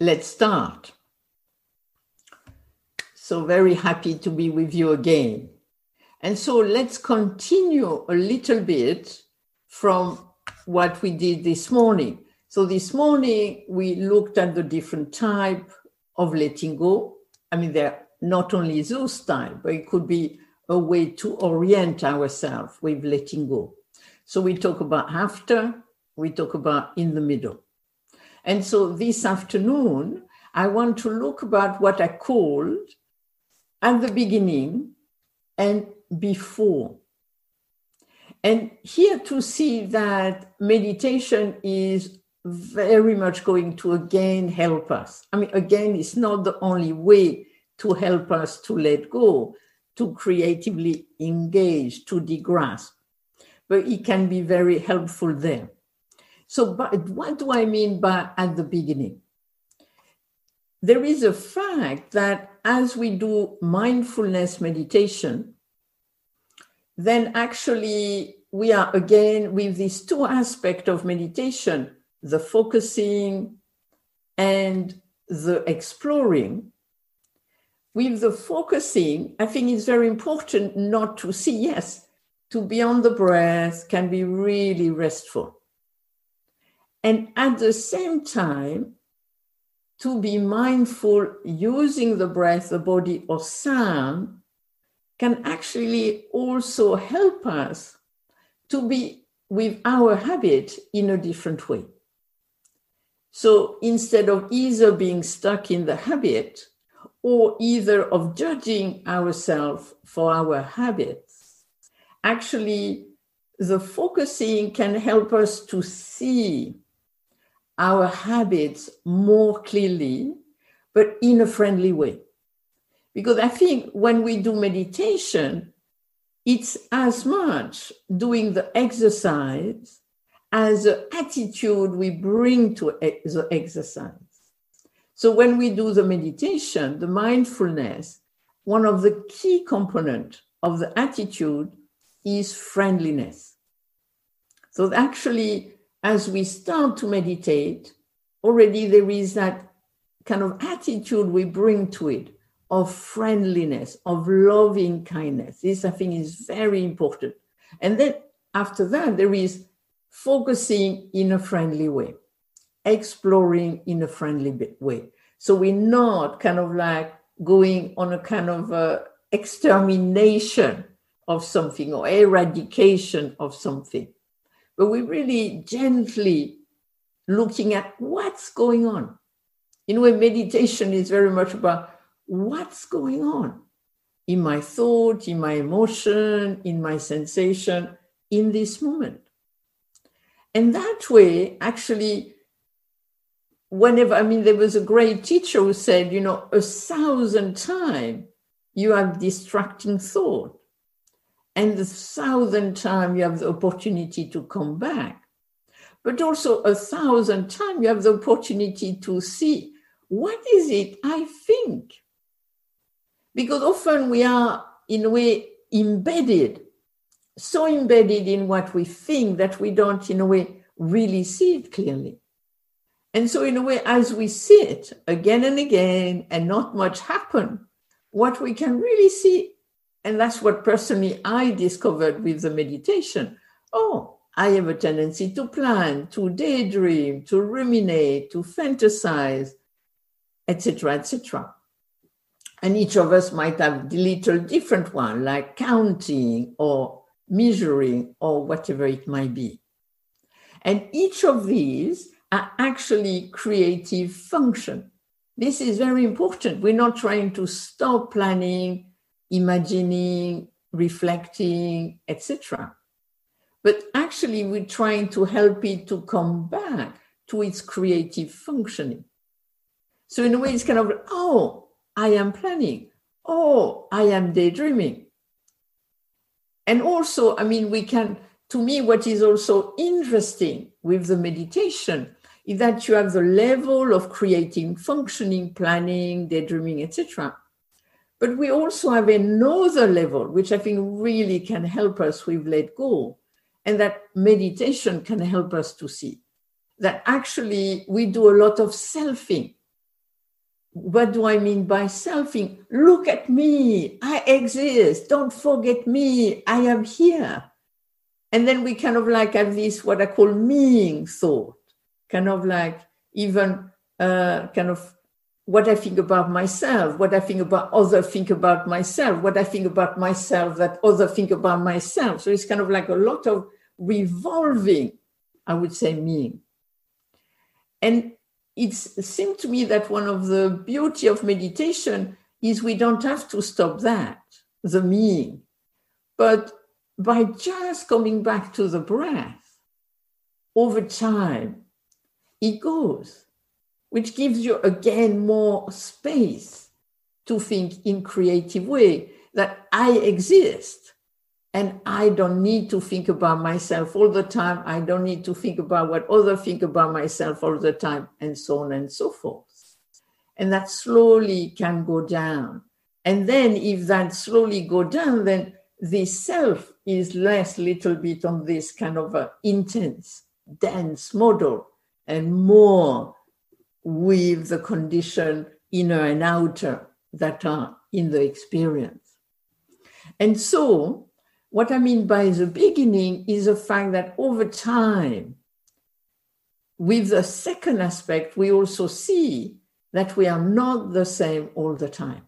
let's start. So, very happy to be with you again. And so, let's continue a little bit from what we did this morning. So, this morning we looked at the different type of letting go. I mean, they're not only those type, but it could be a way to orient ourselves with letting go. So, we talk about after, we talk about in the middle. And so this afternoon, I want to look about what I called at the beginning and before. And here to see that meditation is very much going to again help us. I mean, again, it's not the only way to help us to let go, to creatively engage, to degrasp, but it can be very helpful there. So, but what do I mean by at the beginning? There is a fact that as we do mindfulness meditation, then actually we are again with these two aspects of meditation the focusing and the exploring. With the focusing, I think it's very important not to see, yes, to be on the breath can be really restful. And at the same time, to be mindful using the breath, the body, or sound can actually also help us to be with our habit in a different way. So instead of either being stuck in the habit or either of judging ourselves for our habits, actually the focusing can help us to see our habits more clearly, but in a friendly way. Because I think when we do meditation, it's as much doing the exercise as the attitude we bring to the exercise. So when we do the meditation, the mindfulness, one of the key components of the attitude is friendliness. So actually, as we start to meditate, already there is that kind of attitude we bring to it of friendliness, of loving kindness. This, I think, is very important. And then after that, there is focusing in a friendly way, exploring in a friendly way. So we're not kind of like going on a kind of a extermination of something or eradication of something but we're really gently looking at what's going on. In a way, meditation is very much about what's going on in my thought, in my emotion, in my sensation, in this moment. And that way, actually, whenever, I mean, there was a great teacher who said, you know, a thousand times you have distracting thought and the thousand time you have the opportunity to come back. But also a thousand time you have the opportunity to see what is it I think? Because often we are in a way embedded, so embedded in what we think that we don't in a way really see it clearly. And so in a way, as we see it again and again and not much happen, what we can really see and that's what personally I discovered with the meditation. Oh, I have a tendency to plan, to daydream, to ruminate, to fantasize, etc., etc. And each of us might have a little different one, like counting or measuring or whatever it might be. And each of these are actually creative function. This is very important. We're not trying to stop planning imagining, reflecting, etc. But actually, we're trying to help it to come back to its creative functioning. So, in a way, it's kind of, oh, I am planning. Oh, I am daydreaming. And also, I mean, we can, to me, what is also interesting with the meditation is that you have the level of creating, functioning, planning, daydreaming, etc. But we also have another level, which I think really can help us with let go, and that meditation can help us to see that actually we do a lot of selfing. what do I mean by selfing? Look at me. I exist. Don't forget me. I am here. And then we kind of like have this, what I call meaning thought, kind of like even uh, kind of what I think about myself, what I think about other think about myself, what I think about myself that other think about myself. So it's kind of like a lot of revolving, I would say, meaning. And it seemed to me that one of the beauty of meditation is we don't have to stop that, the me, but by just coming back to the breath, over time, it goes, which gives you again more space to think in creative way that I exist and I don't need to think about myself all the time. I don't need to think about what others think about myself all the time, and so on and so forth. And that slowly can go down. And then, if that slowly go down, then the self is less little bit on this kind of intense, dense model, and more with the condition inner and outer that are in the experience. And so what I mean by the beginning is the fact that over time, with the second aspect, we also see that we are not the same all the time.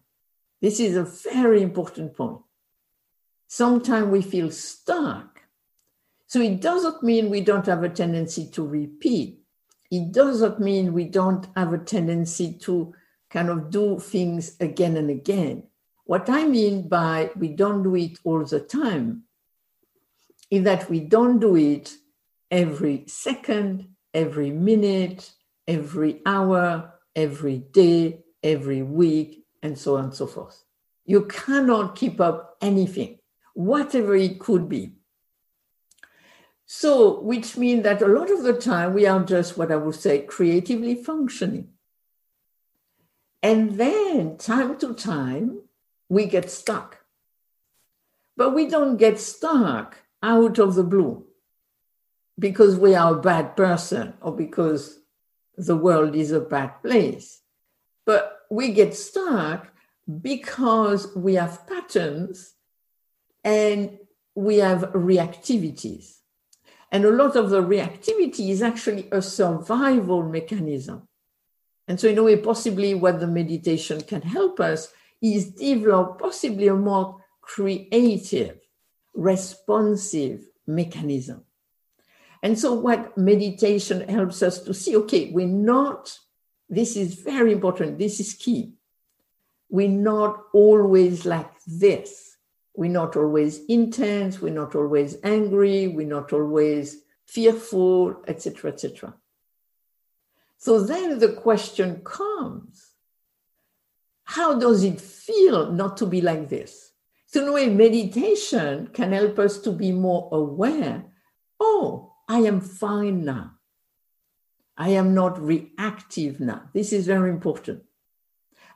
This is a very important point. Sometimes we feel stuck. So it doesn't mean we don't have a tendency to repeat. It doesn't mean we don't have a tendency to kind of do things again and again. What I mean by we don't do it all the time is that we don't do it every second, every minute, every hour, every day, every week, and so on and so forth. You cannot keep up anything, whatever it could be. So, which means that a lot of the time we are just what I would say creatively functioning. And then, time to time, we get stuck. But we don't get stuck out of the blue because we are a bad person or because the world is a bad place. But we get stuck because we have patterns and we have reactivities. And a lot of the reactivity is actually a survival mechanism. And so, in a way, possibly what the meditation can help us is develop possibly a more creative, responsive mechanism. And so, what meditation helps us to see okay, we're not, this is very important, this is key. We're not always like this. We're not always intense, we're not always angry, we're not always fearful, etc., etc. So then the question comes how does it feel not to be like this? So, in a way, meditation can help us to be more aware oh, I am fine now. I am not reactive now. This is very important.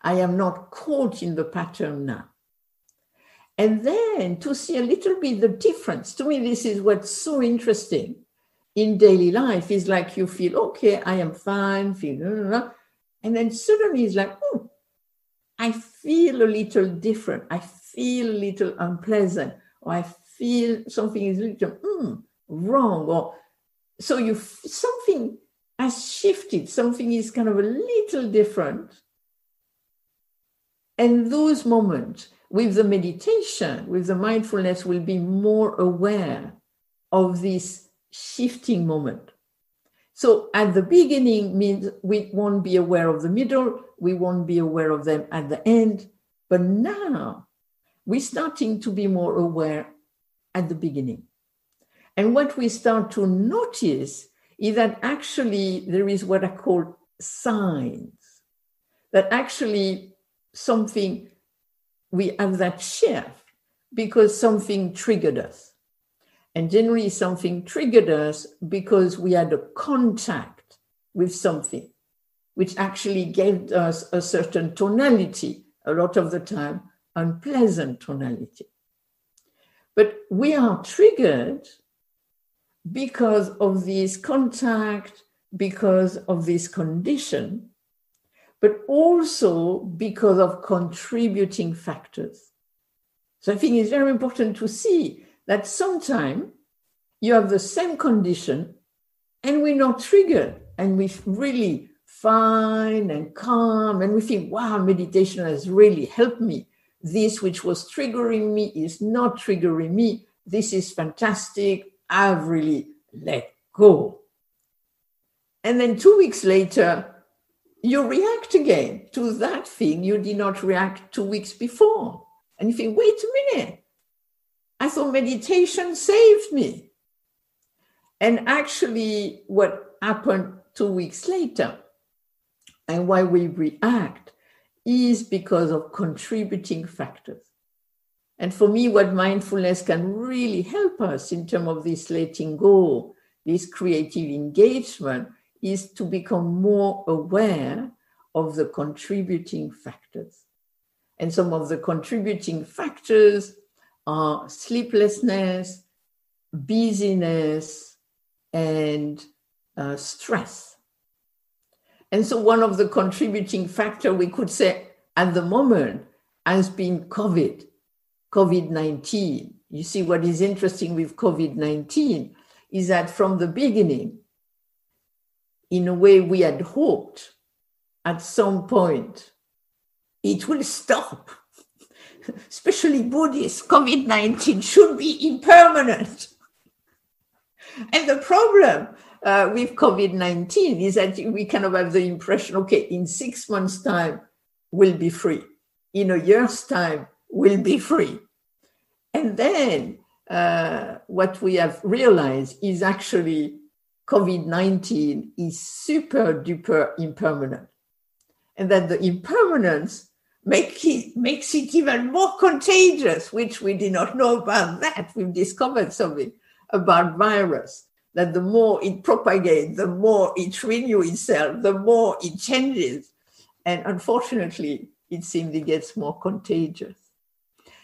I am not caught in the pattern now. And then to see a little bit the difference. To me, this is what's so interesting in daily life is like you feel, okay, I am fine, feel, blah, blah, blah. and then suddenly it's like, oh, I feel a little different. I feel a little unpleasant, or I feel something is a little mm, wrong, or so you something has shifted. Something is kind of a little different. And those moments with the meditation, with the mindfulness, we'll be more aware of this shifting moment. So at the beginning means we won't be aware of the middle, we won't be aware of them at the end. But now we're starting to be more aware at the beginning. And what we start to notice is that actually there is what I call signs, that actually something, we have that shift because something triggered us. And generally, something triggered us because we had a contact with something, which actually gave us a certain tonality, a lot of the time, unpleasant tonality. But we are triggered because of this contact, because of this condition. But also because of contributing factors. So I think it's very important to see that sometimes you have the same condition and we're not triggered and we're really fine and calm and we think, wow, meditation has really helped me. This which was triggering me is not triggering me. This is fantastic. I've really let go. And then two weeks later, you react again to that thing you did not react two weeks before. And you think, wait a minute, I thought meditation saved me. And actually, what happened two weeks later and why we react is because of contributing factors. And for me, what mindfulness can really help us in terms of this letting go, this creative engagement, is to become more aware of the contributing factors. And some of the contributing factors are sleeplessness, busyness, and uh, stress. And so, one of the contributing factor we could say at the moment has been COVID, COVID 19. You see, what is interesting with COVID 19 is that from the beginning, in a way, we had hoped at some point it will stop. Especially Buddhists, COVID 19 should be impermanent. And the problem uh, with COVID 19 is that we kind of have the impression okay, in six months' time, we'll be free. In a year's time, we'll be free. And then uh, what we have realized is actually COVID 19 is super duper impermanent. And that the impermanence make it, makes it even more contagious, which we did not know about that. We've discovered something about virus that the more it propagates, the more it renews itself, the more it changes. And unfortunately, it seems it gets more contagious.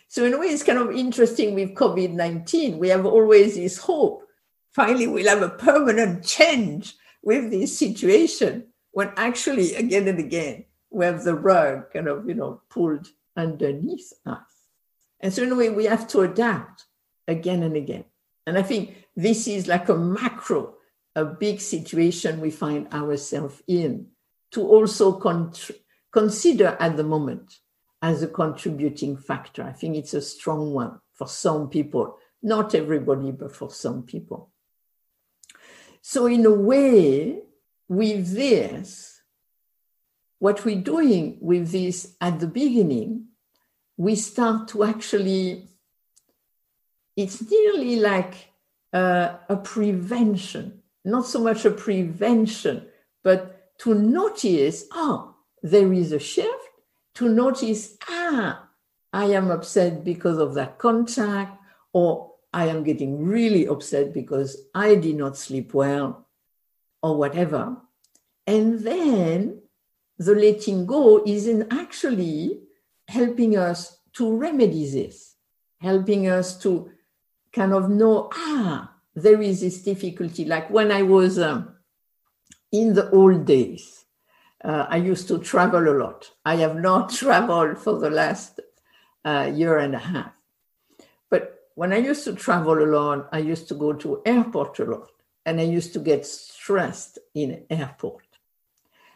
So, in a way, it's kind of interesting with COVID 19. We have always this hope. Finally, we'll have a permanent change with this situation when actually, again and again, we have the rug kind of, you know, pulled underneath us. And so, in a way, we have to adapt again and again. And I think this is like a macro, a big situation we find ourselves in to also con- consider at the moment as a contributing factor. I think it's a strong one for some people, not everybody, but for some people. So, in a way, with this, what we're doing with this at the beginning, we start to actually, it's nearly like uh, a prevention, not so much a prevention, but to notice, oh, there is a shift, to notice, ah, I am upset because of that contact, or I am getting really upset because I did not sleep well, or whatever. And then the letting go is in actually helping us to remedy this, helping us to kind of know, ah, there is this difficulty. Like when I was um, in the old days, uh, I used to travel a lot. I have not traveled for the last uh, year and a half. When I used to travel a lot, I used to go to airport a lot, and I used to get stressed in airport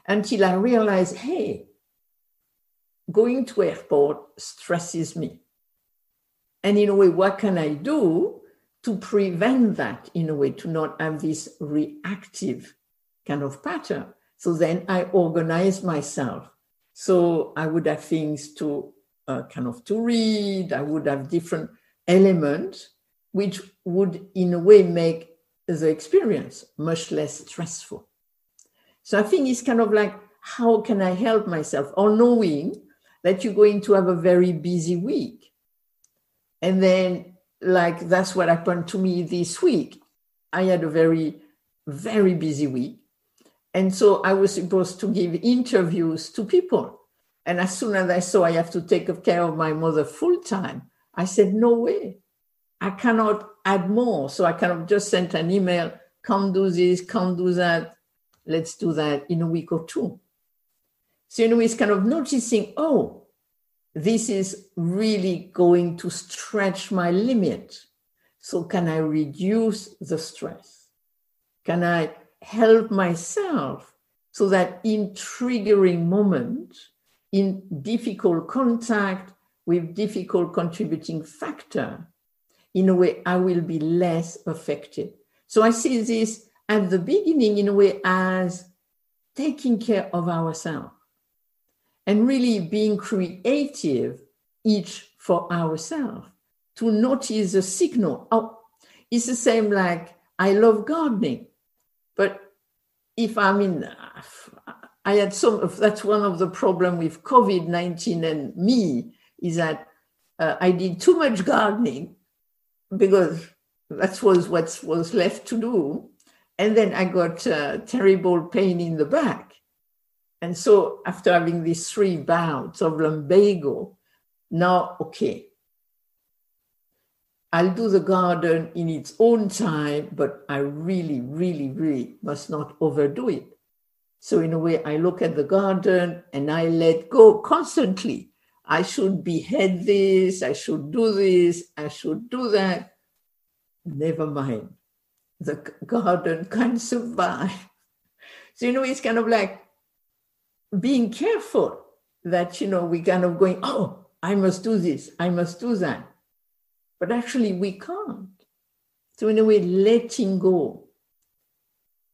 until I realized, hey, going to airport stresses me. And in a way, what can I do to prevent that in a way, to not have this reactive kind of pattern? So then I organize myself. So I would have things to uh, kind of to read. I would have different elements which would, in a way, make the experience much less stressful. So I think it's kind of like, how can I help myself? Or knowing that you're going to have a very busy week. And then, like, that's what happened to me this week. I had a very, very busy week. And so I was supposed to give interviews to people. And as soon as I saw I have to take care of my mother full time, I said, no way. I cannot add more. So I kind of just sent an email, come do this, come do that. Let's do that in a week or two. So, you know, it's kind of noticing, oh, this is really going to stretch my limit. So, can I reduce the stress? Can I help myself so that in triggering moment, in difficult contact with difficult contributing factor, in a way, I will be less affected. So I see this at the beginning in a way as taking care of ourselves and really being creative each for ourselves to notice the signal. Oh, it's the same like I love gardening, but if I'm in, I had some, that's one of the problem with COVID-19 and me is that uh, I did too much gardening because that was what was left to do. And then I got uh, terrible pain in the back. And so after having these three bouts of lumbago, now, okay, I'll do the garden in its own time, but I really, really, really must not overdo it. So, in a way, I look at the garden and I let go constantly. I should behead this, I should do this, I should do that. Never mind. The garden can survive. So, you know, it's kind of like being careful that, you know, we kind of going, oh, I must do this, I must do that. But actually, we can't. So, in a way, letting go.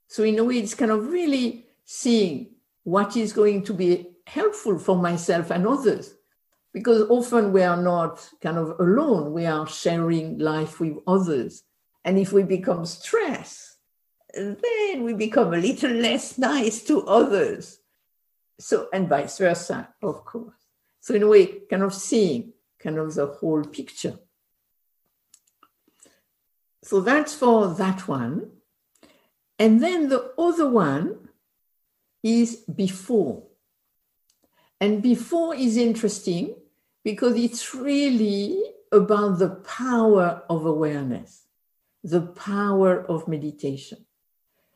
So, in a way, it's kind of really seeing what is going to be helpful for myself and others because often we are not kind of alone. We are sharing life with others. And if we become stressed then we become a little less nice to others. So and vice versa of course. So in a way kind of seeing kind of the whole picture. So that's for that one. And then the other one is before. And before is interesting because it's really about the power of awareness, the power of meditation.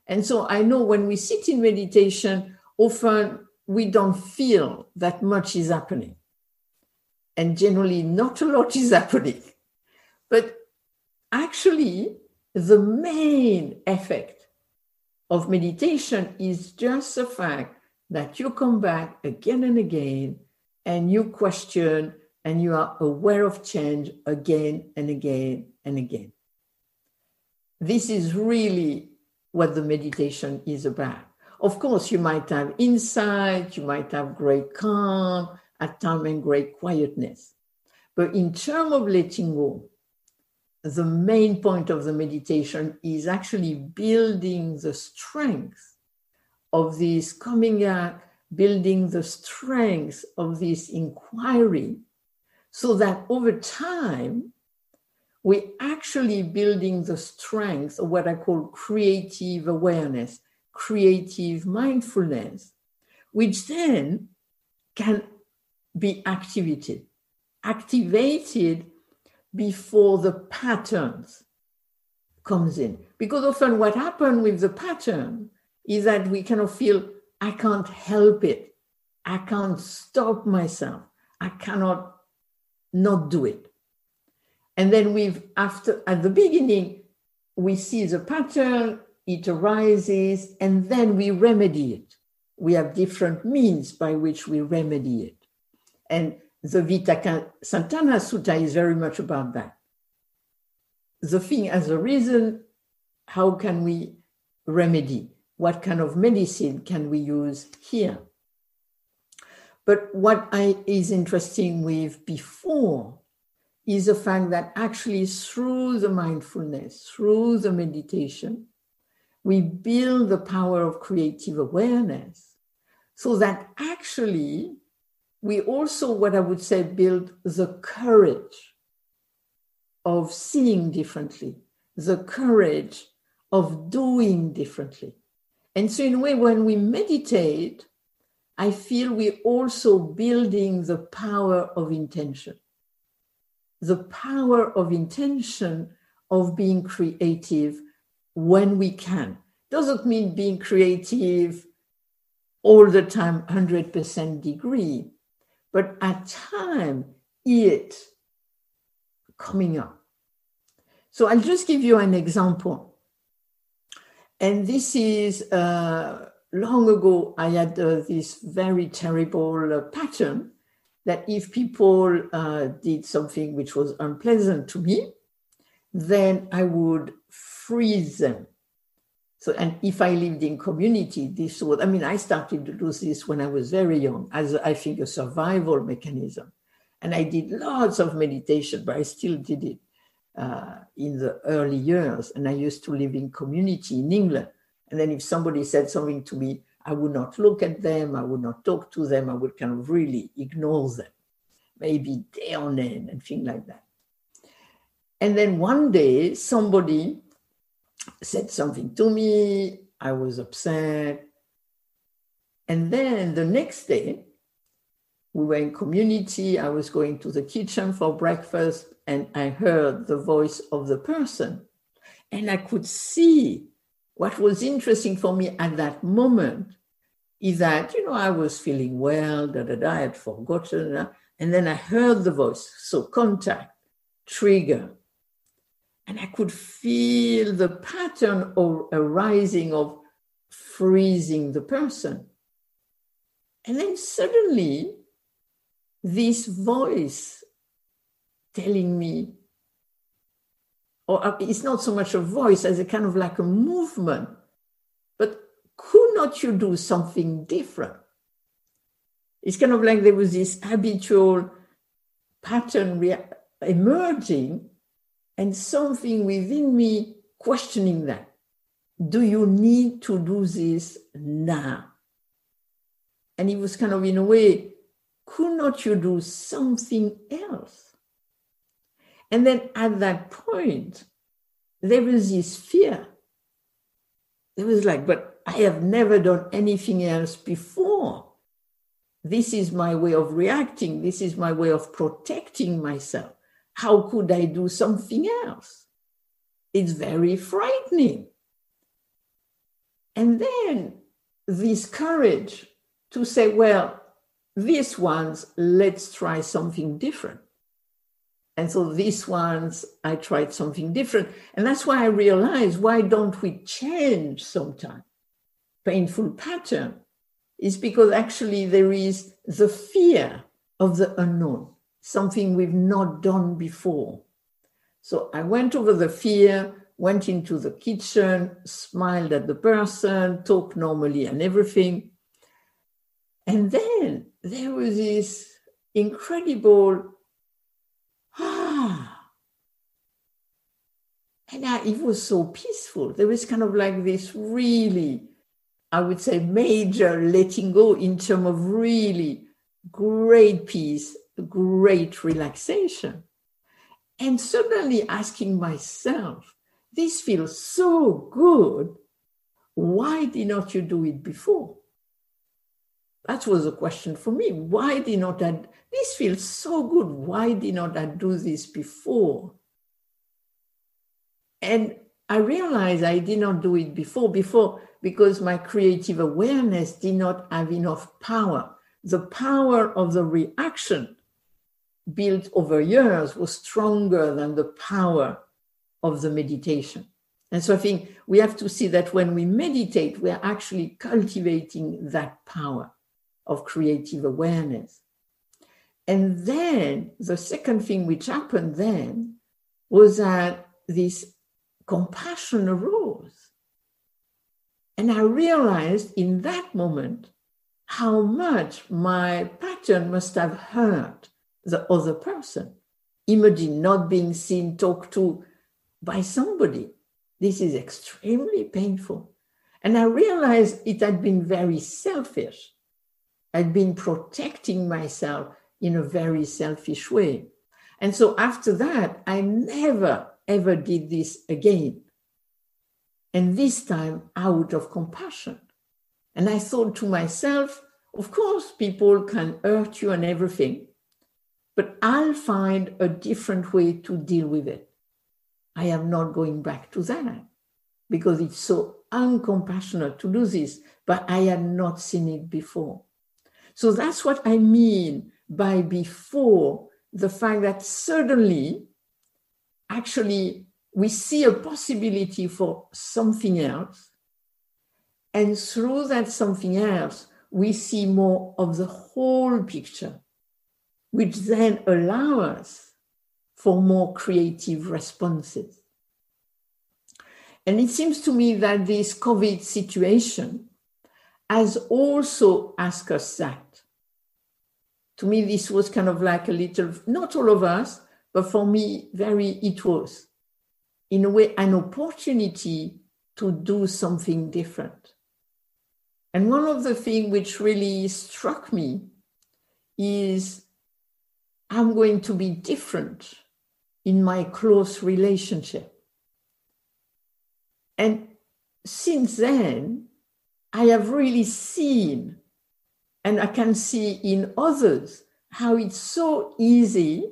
And so I know when we sit in meditation, often we don't feel that much is happening. And generally, not a lot is happening. But actually, the main effect of meditation is just the fact that you come back again and again and you question and you are aware of change again and again and again. This is really what the meditation is about. Of course, you might have insight, you might have great calm, at time and great quietness. But in terms of letting go, the main point of the meditation is actually building the strength of this coming out building the strength of this inquiry so that over time we're actually building the strength of what I call creative awareness, creative mindfulness, which then can be activated, activated before the patterns comes in. Because often what happens with the pattern is that we kind of feel I can't help it. I can't stop myself. I cannot not do it. And then we've, after, at the beginning, we see the pattern, it arises, and then we remedy it. We have different means by which we remedy it. And the Vitakkasanthana Sutta is very much about that. The thing as a reason, how can we remedy? What kind of medicine can we use here? But what I, is interesting with before is the fact that actually through the mindfulness, through the meditation, we build the power of creative awareness so that actually we also, what I would say, build the courage of seeing differently, the courage of doing differently. And so, in a way, when we meditate, I feel we're also building the power of intention. The power of intention of being creative when we can. Doesn't mean being creative all the time 100% degree, but at time it coming up. So I'll just give you an example. And this is uh, long ago, I had uh, this very terrible uh, pattern that if people uh, did something which was unpleasant to me, then I would freeze them. So, and if I lived in community, this would, I mean, I started to do this when I was very young as I think a survival mechanism. And I did lots of meditation, but I still did it uh, in the early years. And I used to live in community in England. And then if somebody said something to me, I would not look at them, I would not talk to them, I would kind of really ignore them, maybe day on end and things like that. And then one day somebody said something to me, I was upset. And then the next day, we were in community, I was going to the kitchen for breakfast, and I heard the voice of the person. And I could see what was interesting for me at that moment is that, you know, I was feeling well, da da da, I had forgotten. And then I heard the voice. So contact, trigger. And I could feel the pattern of arising of freezing the person. And then suddenly, this voice telling me, or uh, it's not so much a voice as a kind of like a movement. But could not you do something different? It's kind of like there was this habitual pattern re- emerging and something within me questioning that. Do you need to do this now? And it was kind of in a way, could not you do something else? And then at that point, there was this fear. It was like, but I have never done anything else before. This is my way of reacting. This is my way of protecting myself. How could I do something else? It's very frightening. And then this courage to say, well, this ones, let's try something different. And so these ones, I tried something different. And that's why I realized why don't we change sometimes? Painful pattern is because actually there is the fear of the unknown, something we've not done before. So I went over the fear, went into the kitchen, smiled at the person, talked normally and everything. And then there was this incredible ah. And I, it was so peaceful. There was kind of like this really, I would say, major letting go in terms of really great peace, great relaxation. And suddenly asking myself, this feels so good. Why did not you do it before? That was a question for me. Why did not I? This feels so good. Why did not I do this before? And I realized I did not do it before, before because my creative awareness did not have enough power. The power of the reaction built over years was stronger than the power of the meditation. And so I think we have to see that when we meditate, we're actually cultivating that power of creative awareness. And then the second thing which happened then was that this compassion arose. And I realized in that moment how much my pattern must have hurt the other person. Imagine not being seen, talked to by somebody. This is extremely painful. And I realized it had been very selfish. I'd been protecting myself in a very selfish way. And so after that, I never ever did this again. And this time out of compassion. And I thought to myself, of course, people can hurt you and everything, but I'll find a different way to deal with it. I am not going back to that because it's so uncompassionate to do this. but I had not seen it before. So that's what I mean by before the fact that suddenly, actually, we see a possibility for something else. And through that something else, we see more of the whole picture, which then allow us for more creative responses. And it seems to me that this COVID situation has also asked us that. To me, this was kind of like a little, not all of us, but for me, very, it was, in a way, an opportunity to do something different. And one of the things which really struck me is I'm going to be different in my close relationship. And since then, I have really seen, and I can see in others, how it's so easy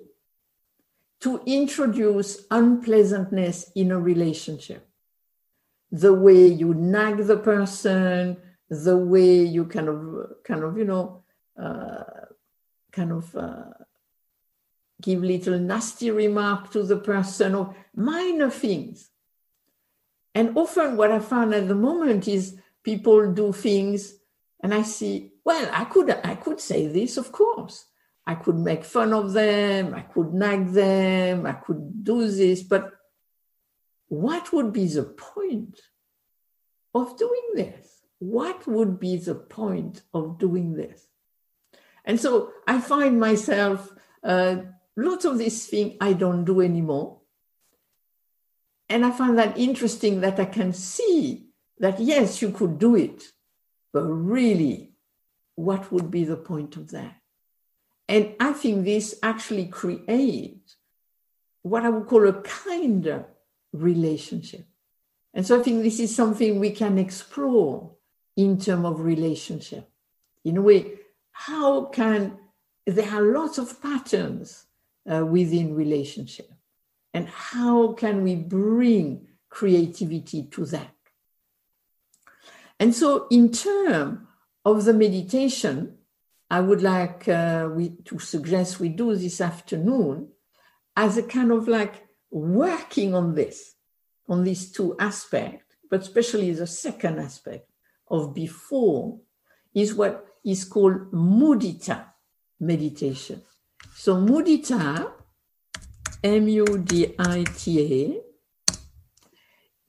to introduce unpleasantness in a relationship. The way you nag the person, the way you kind of, kind of, you know, uh, kind of uh, give little nasty remark to the person or minor things. And often what I found at the moment is people do things and I see, well, I could I could say this, of course. I could make fun of them, I could nag them, I could do this, but what would be the point of doing this? What would be the point of doing this? And so I find myself uh, lots of these things I don't do anymore. And I find that interesting that I can see that yes, you could do it, but really, what would be the point of that? And I think this actually creates what I would call a kinder relationship. And so I think this is something we can explore in terms of relationship. In a way, how can there are lots of patterns uh, within relationship, and how can we bring creativity to that? And so, in terms of the meditation, I would like uh, we, to suggest we do this afternoon as a kind of like working on this, on these two aspects, but especially the second aspect of before is what is called mudita meditation. So mudita, M U D I T A,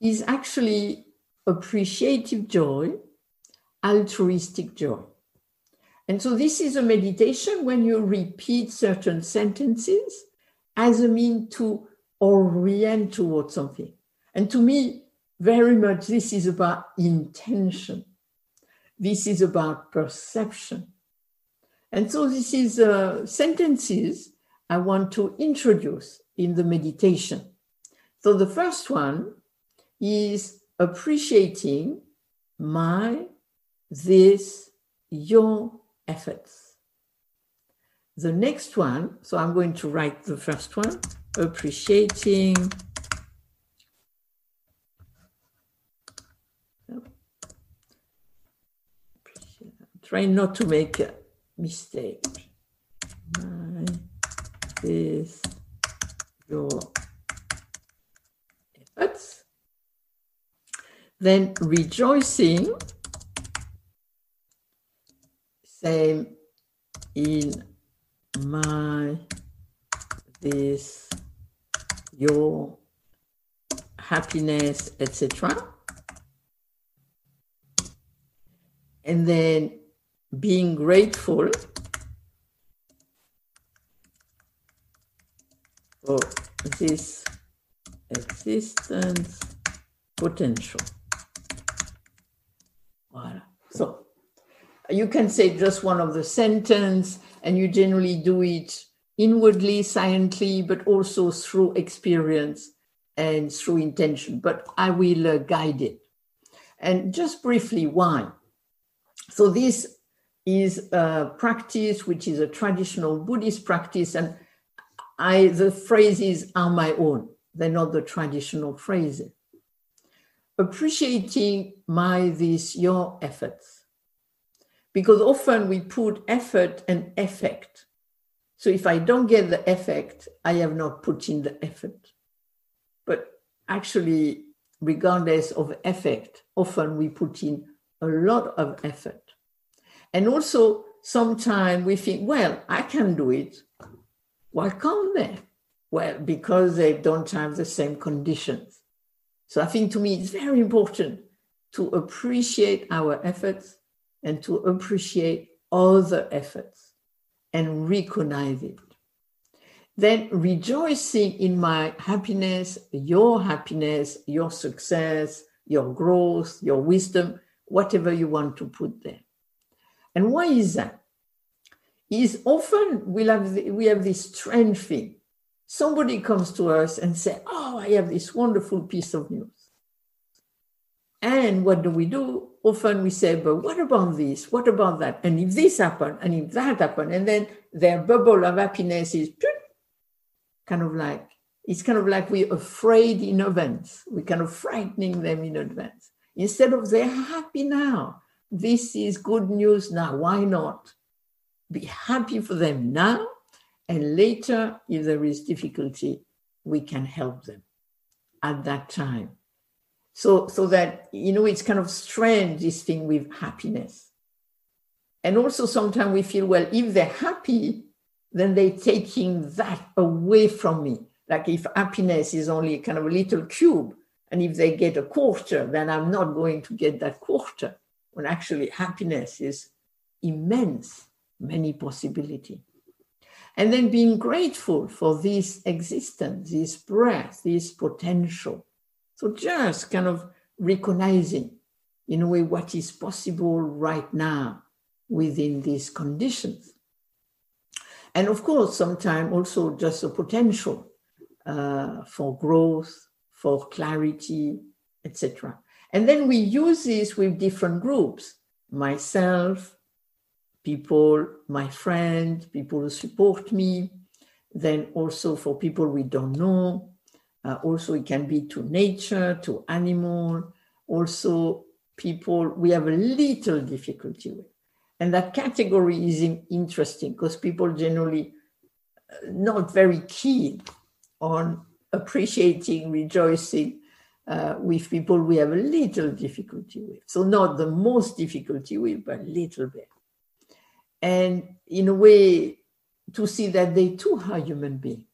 is actually appreciative joy, altruistic joy. And so this is a meditation when you repeat certain sentences as a mean to orient towards something. And to me, very much this is about intention. This is about perception. And so this is uh, sentences I want to introduce in the meditation. So the first one is appreciating my, this, your efforts. The next one, so I'm going to write the first one, appreciating try not to make a mistake. My, this, your efforts then rejoicing, same in my, this, your happiness, etc. And then being grateful for this existence potential. Voilà. So you can say just one of the sentence, and you generally do it inwardly, silently, but also through experience and through intention. But I will uh, guide it. And just briefly, why? So this is a practice which is a traditional Buddhist practice, and I the phrases are my own. They're not the traditional phrases. Appreciating my this your efforts because often we put effort and effect. So if I don't get the effect, I have not put in the effort. But actually, regardless of effect, often we put in a lot of effort. And also, sometimes we think, well, I can do it. Why can't they? Well, because they don't have the same conditions. So I think to me, it's very important to appreciate our efforts and to appreciate other efforts and recognize it. Then rejoicing in my happiness, your happiness, your success, your growth, your wisdom, whatever you want to put there. And why is that? Is often we'll have the, we have this strange thing. Somebody comes to us and say, "Oh, I have this wonderful piece of news." And what do we do? Often we say, but what about this? What about that? And if this happened, and if that happened, and then their bubble of happiness is kind of like, it's kind of like we're afraid in advance. We're kind of frightening them in advance. Instead of they're happy now. This is good news now. Why not? Be happy for them now. And later, if there is difficulty, we can help them at that time so, so that, you know, it's kind of strange, this thing with happiness. And also sometimes we feel, well, if they're happy, then they're taking that away from me. Like if happiness is only kind of a little cube, and if they get a quarter, then I'm not going to get that quarter. When actually happiness is immense, many possibility. And then being grateful for this existence, this breath, this potential. So just kind of recognizing in a way what is possible right now within these conditions. And of course, sometimes also just a potential uh, for growth, for clarity, etc. And then we use this with different groups myself, people, my friend, people who support me, then also for people we don't know, uh, also, it can be to nature, to animal, also people we have a little difficulty with. And that category is interesting because people generally uh, not very keen on appreciating, rejoicing uh, with people we have a little difficulty with. So not the most difficulty with, but a little bit. And in a way, to see that they too are human beings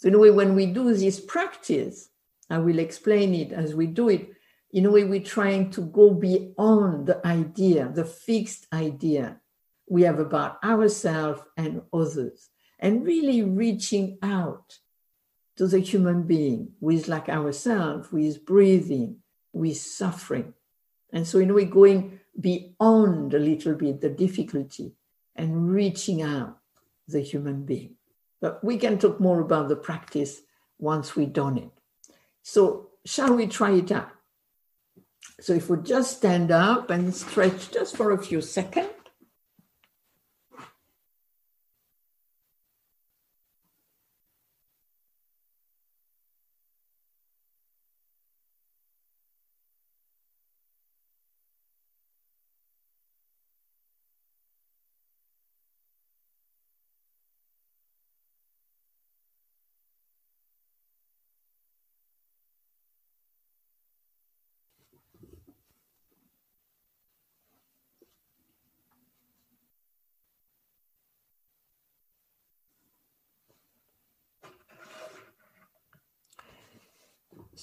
so in a way, when we do this practice, I will explain it as we do it. In a way, we're trying to go beyond the idea, the fixed idea we have about ourselves and others, and really reaching out to the human being who is like ourselves, who is breathing, who is suffering. And so, in a way, going beyond a little bit the difficulty and reaching out the human being. But we can talk more about the practice once we've done it. So, shall we try it out? So, if we just stand up and stretch just for a few seconds.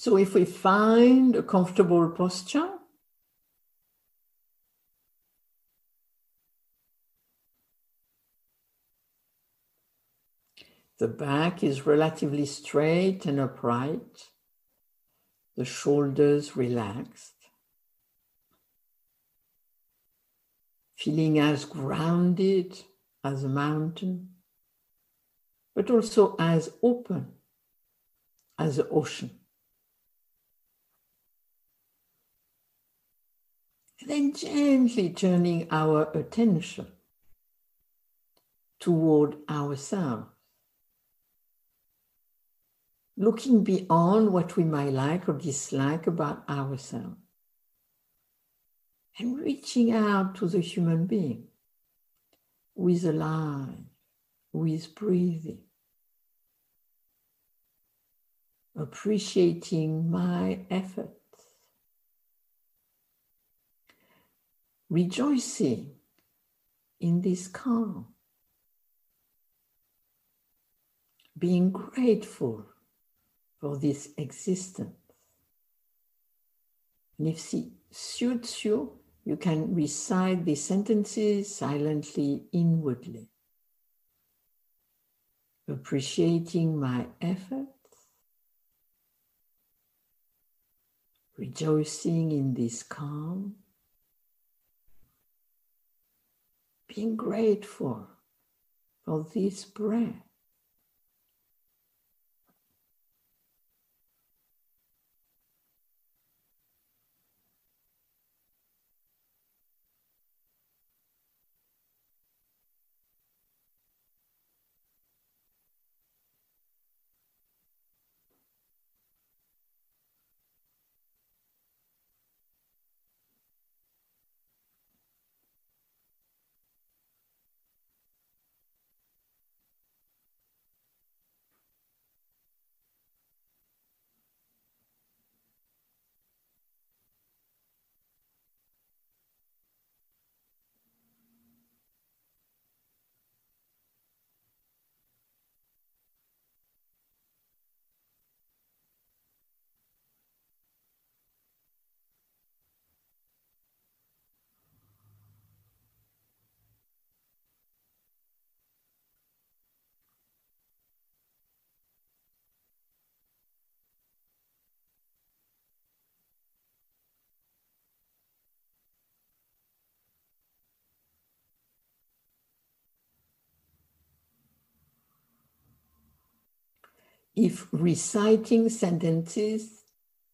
So if we find a comfortable posture, the back is relatively straight and upright, the shoulders relaxed, feeling as grounded as a mountain, but also as open as the ocean. Then gently turning our attention toward ourselves. Looking beyond what we might like or dislike about ourselves. And reaching out to the human being with alive, who is breathing. Appreciating my efforts. Rejoicing in this calm. Being grateful for this existence. And if it suits you, you can recite the sentences silently inwardly. Appreciating my efforts, rejoicing in this calm, being grateful for this breath. If reciting sentences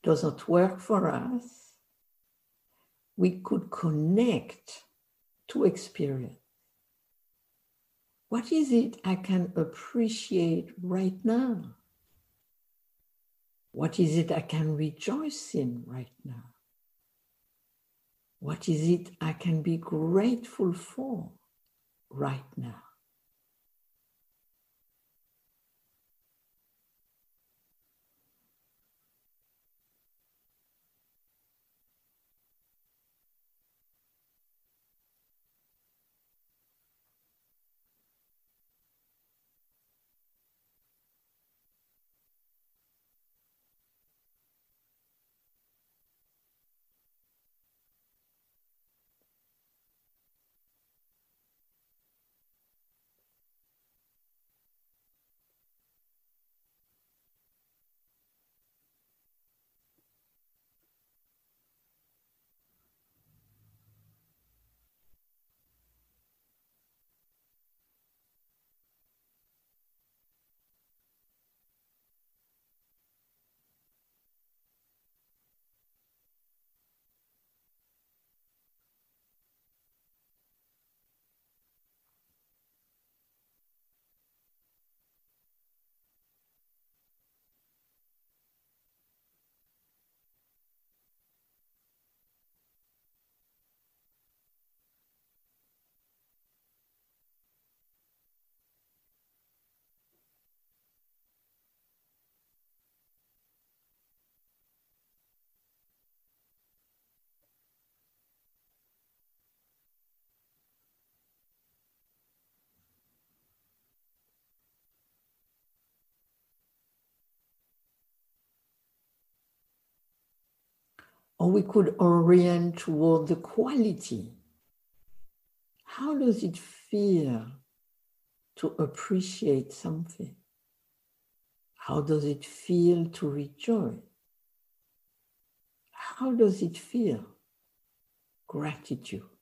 does not work for us, we could connect to experience. What is it I can appreciate right now? What is it I can rejoice in right now? What is it I can be grateful for right now? Or we could orient toward the quality. How does it feel to appreciate something? How does it feel to rejoice? How does it feel? Gratitude.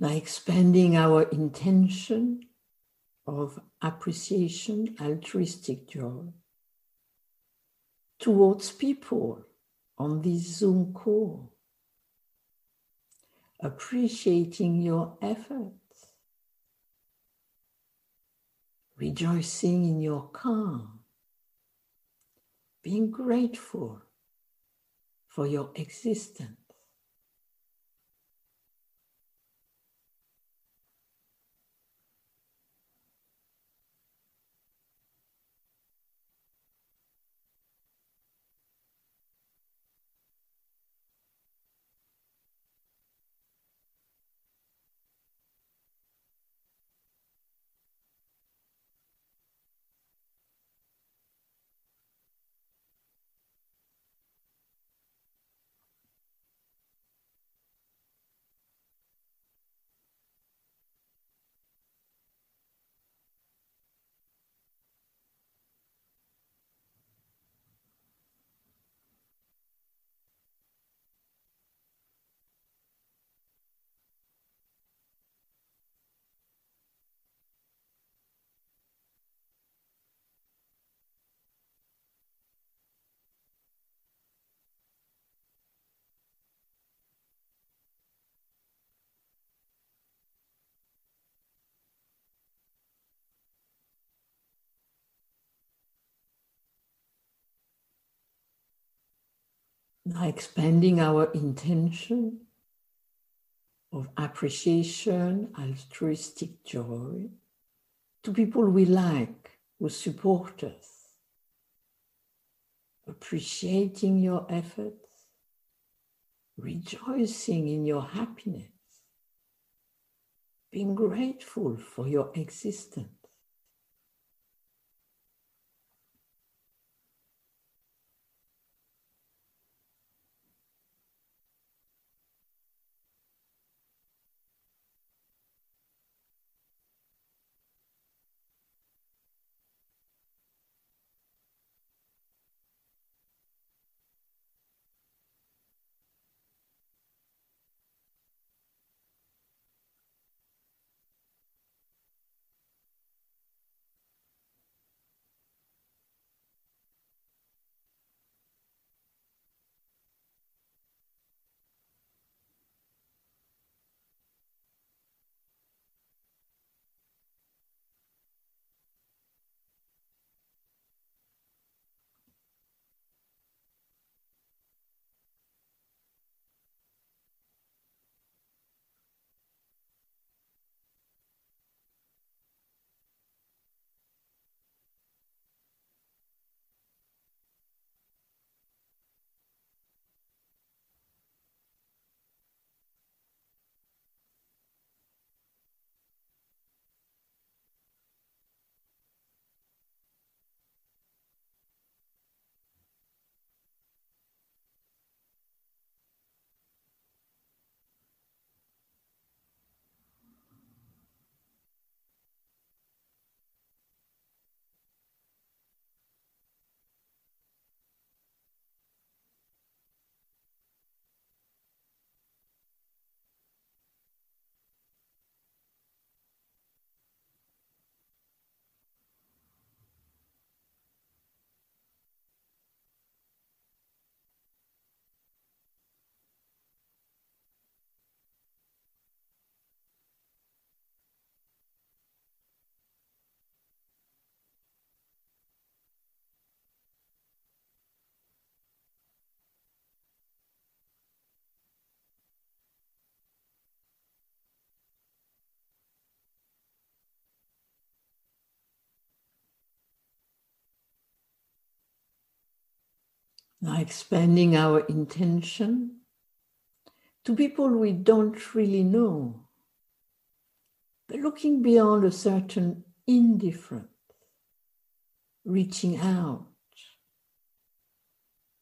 Now expanding our intention of appreciation, altruistic joy towards people on this Zoom call, appreciating your efforts, rejoicing in your calm, being grateful for your existence. Now expanding our intention of appreciation, altruistic joy to people we like, who support us. Appreciating your efforts, rejoicing in your happiness, being grateful for your existence. Now expanding our intention to people we don't really know, but looking beyond a certain indifference, reaching out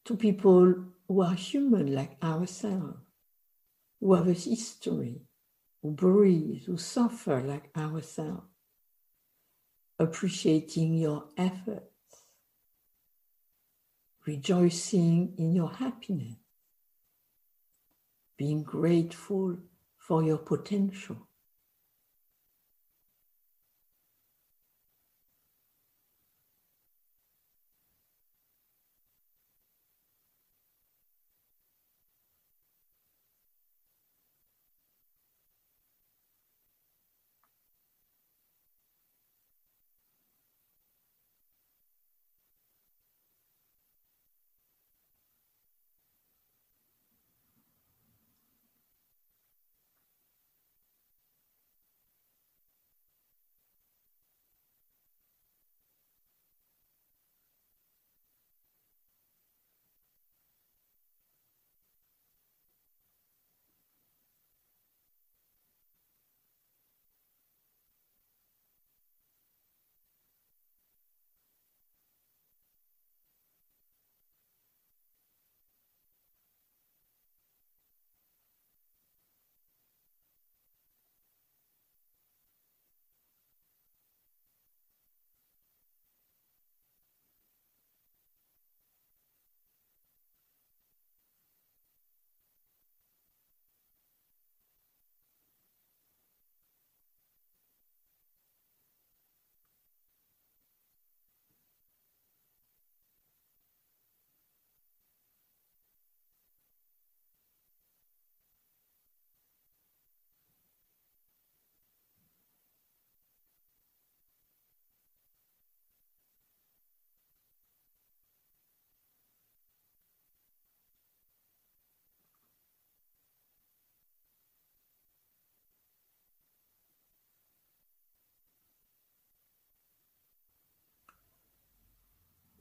to people who are human like ourselves, who have a history, who breathe, who suffer like ourselves, appreciating your effort rejoicing in your happiness, being grateful for your potential.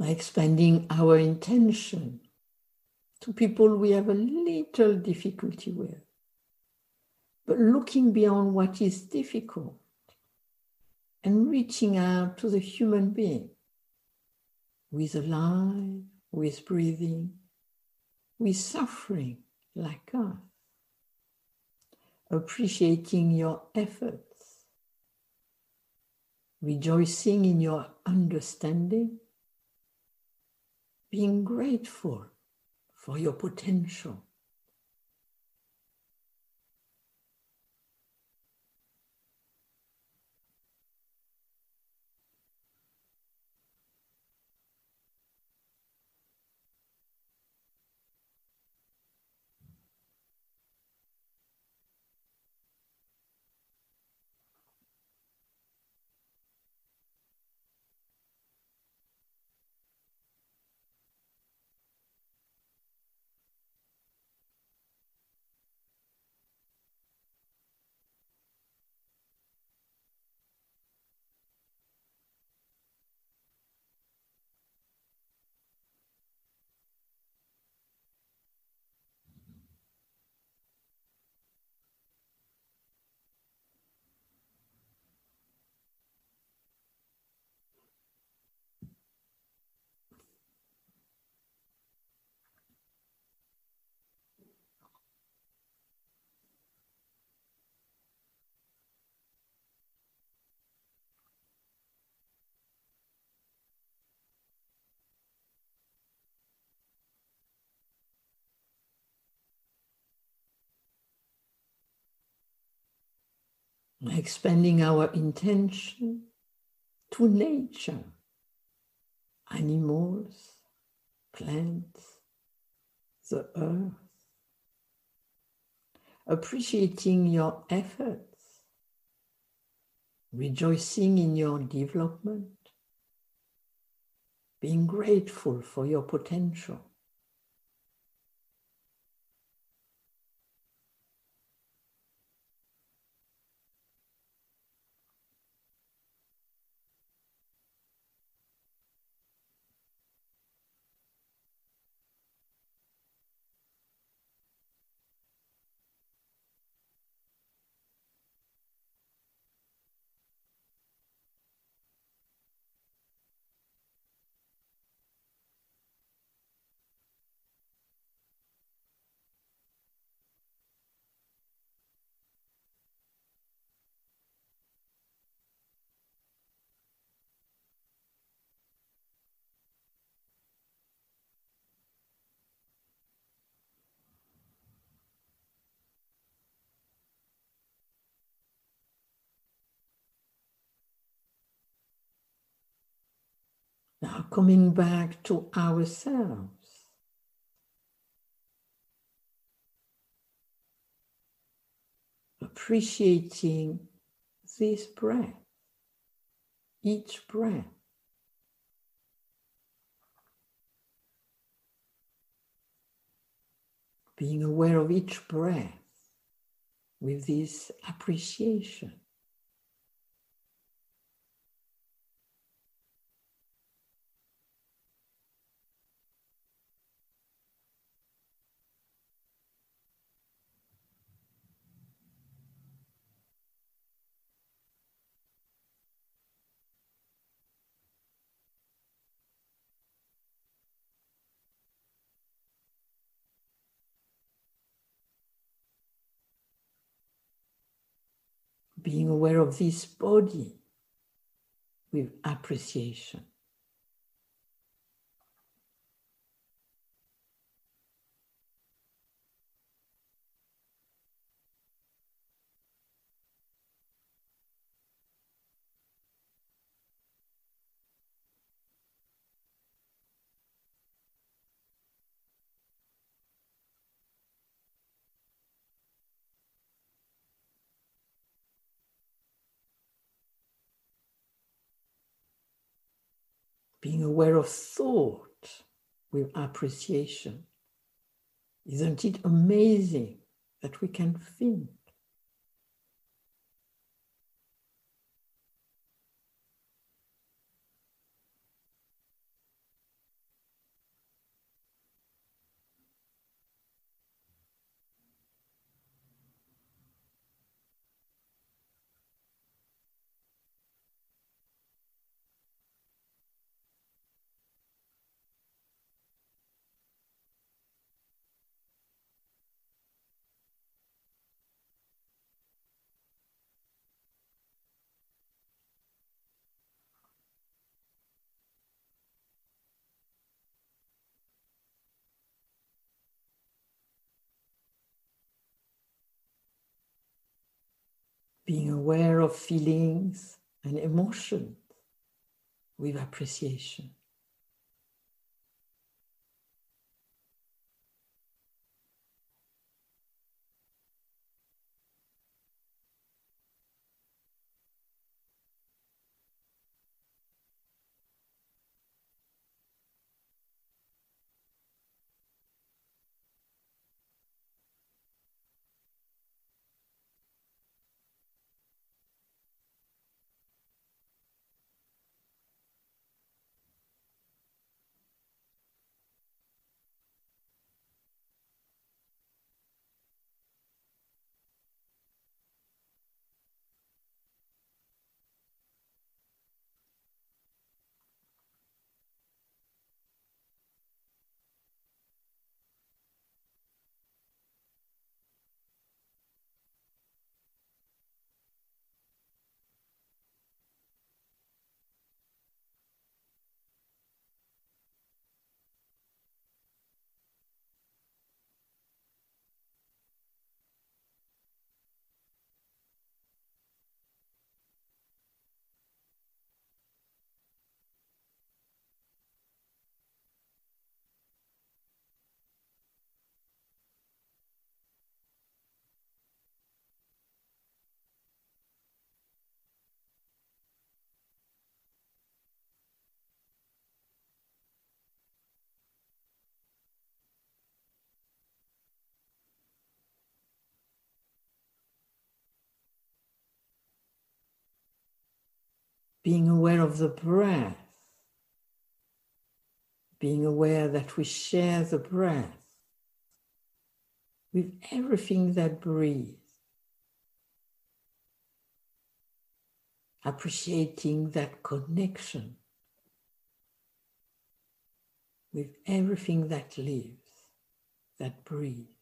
Expanding our intention to people we have a little difficulty with, but looking beyond what is difficult and reaching out to the human being is alive, who is breathing, is suffering like us, appreciating your efforts, rejoicing in your understanding, being grateful for your potential. Expanding our intention to nature, animals, plants, the earth, appreciating your efforts, rejoicing in your development, being grateful for your potential. Now, coming back to ourselves. Appreciating this breath, each breath. Being aware of each breath with this appreciation. Being aware of this body with appreciation. Being aware of thought with appreciation. Isn't it amazing that we can think? Being aware of feelings and emotions with appreciation. Being aware of the breath, being aware that we share the breath with everything that breathes, appreciating that connection with everything that lives, that breathes.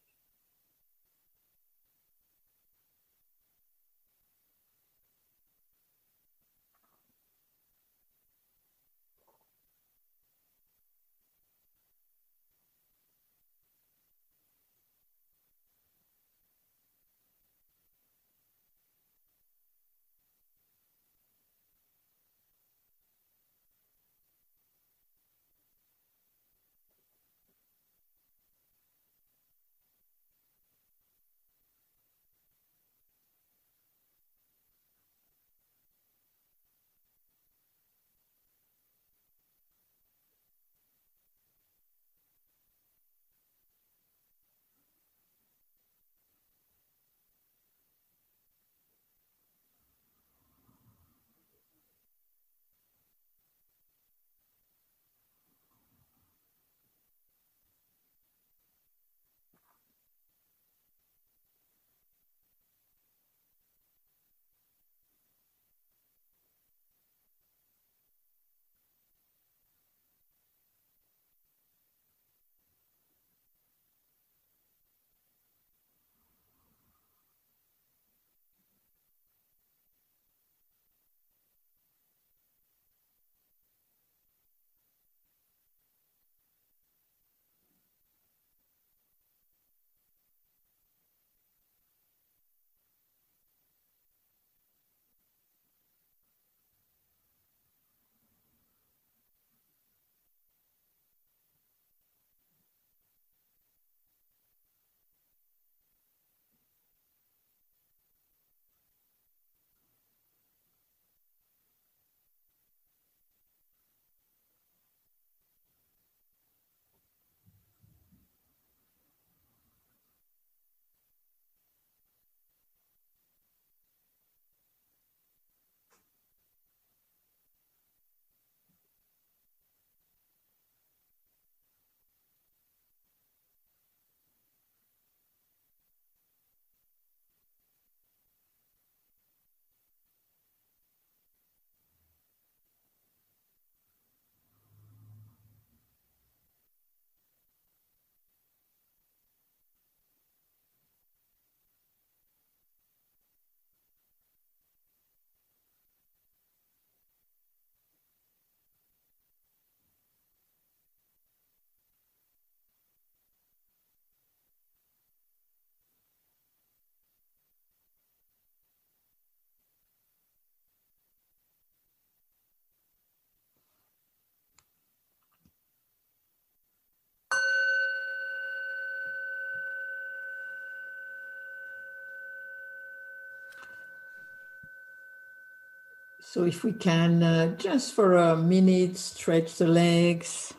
So if we can uh, just for a minute stretch the legs.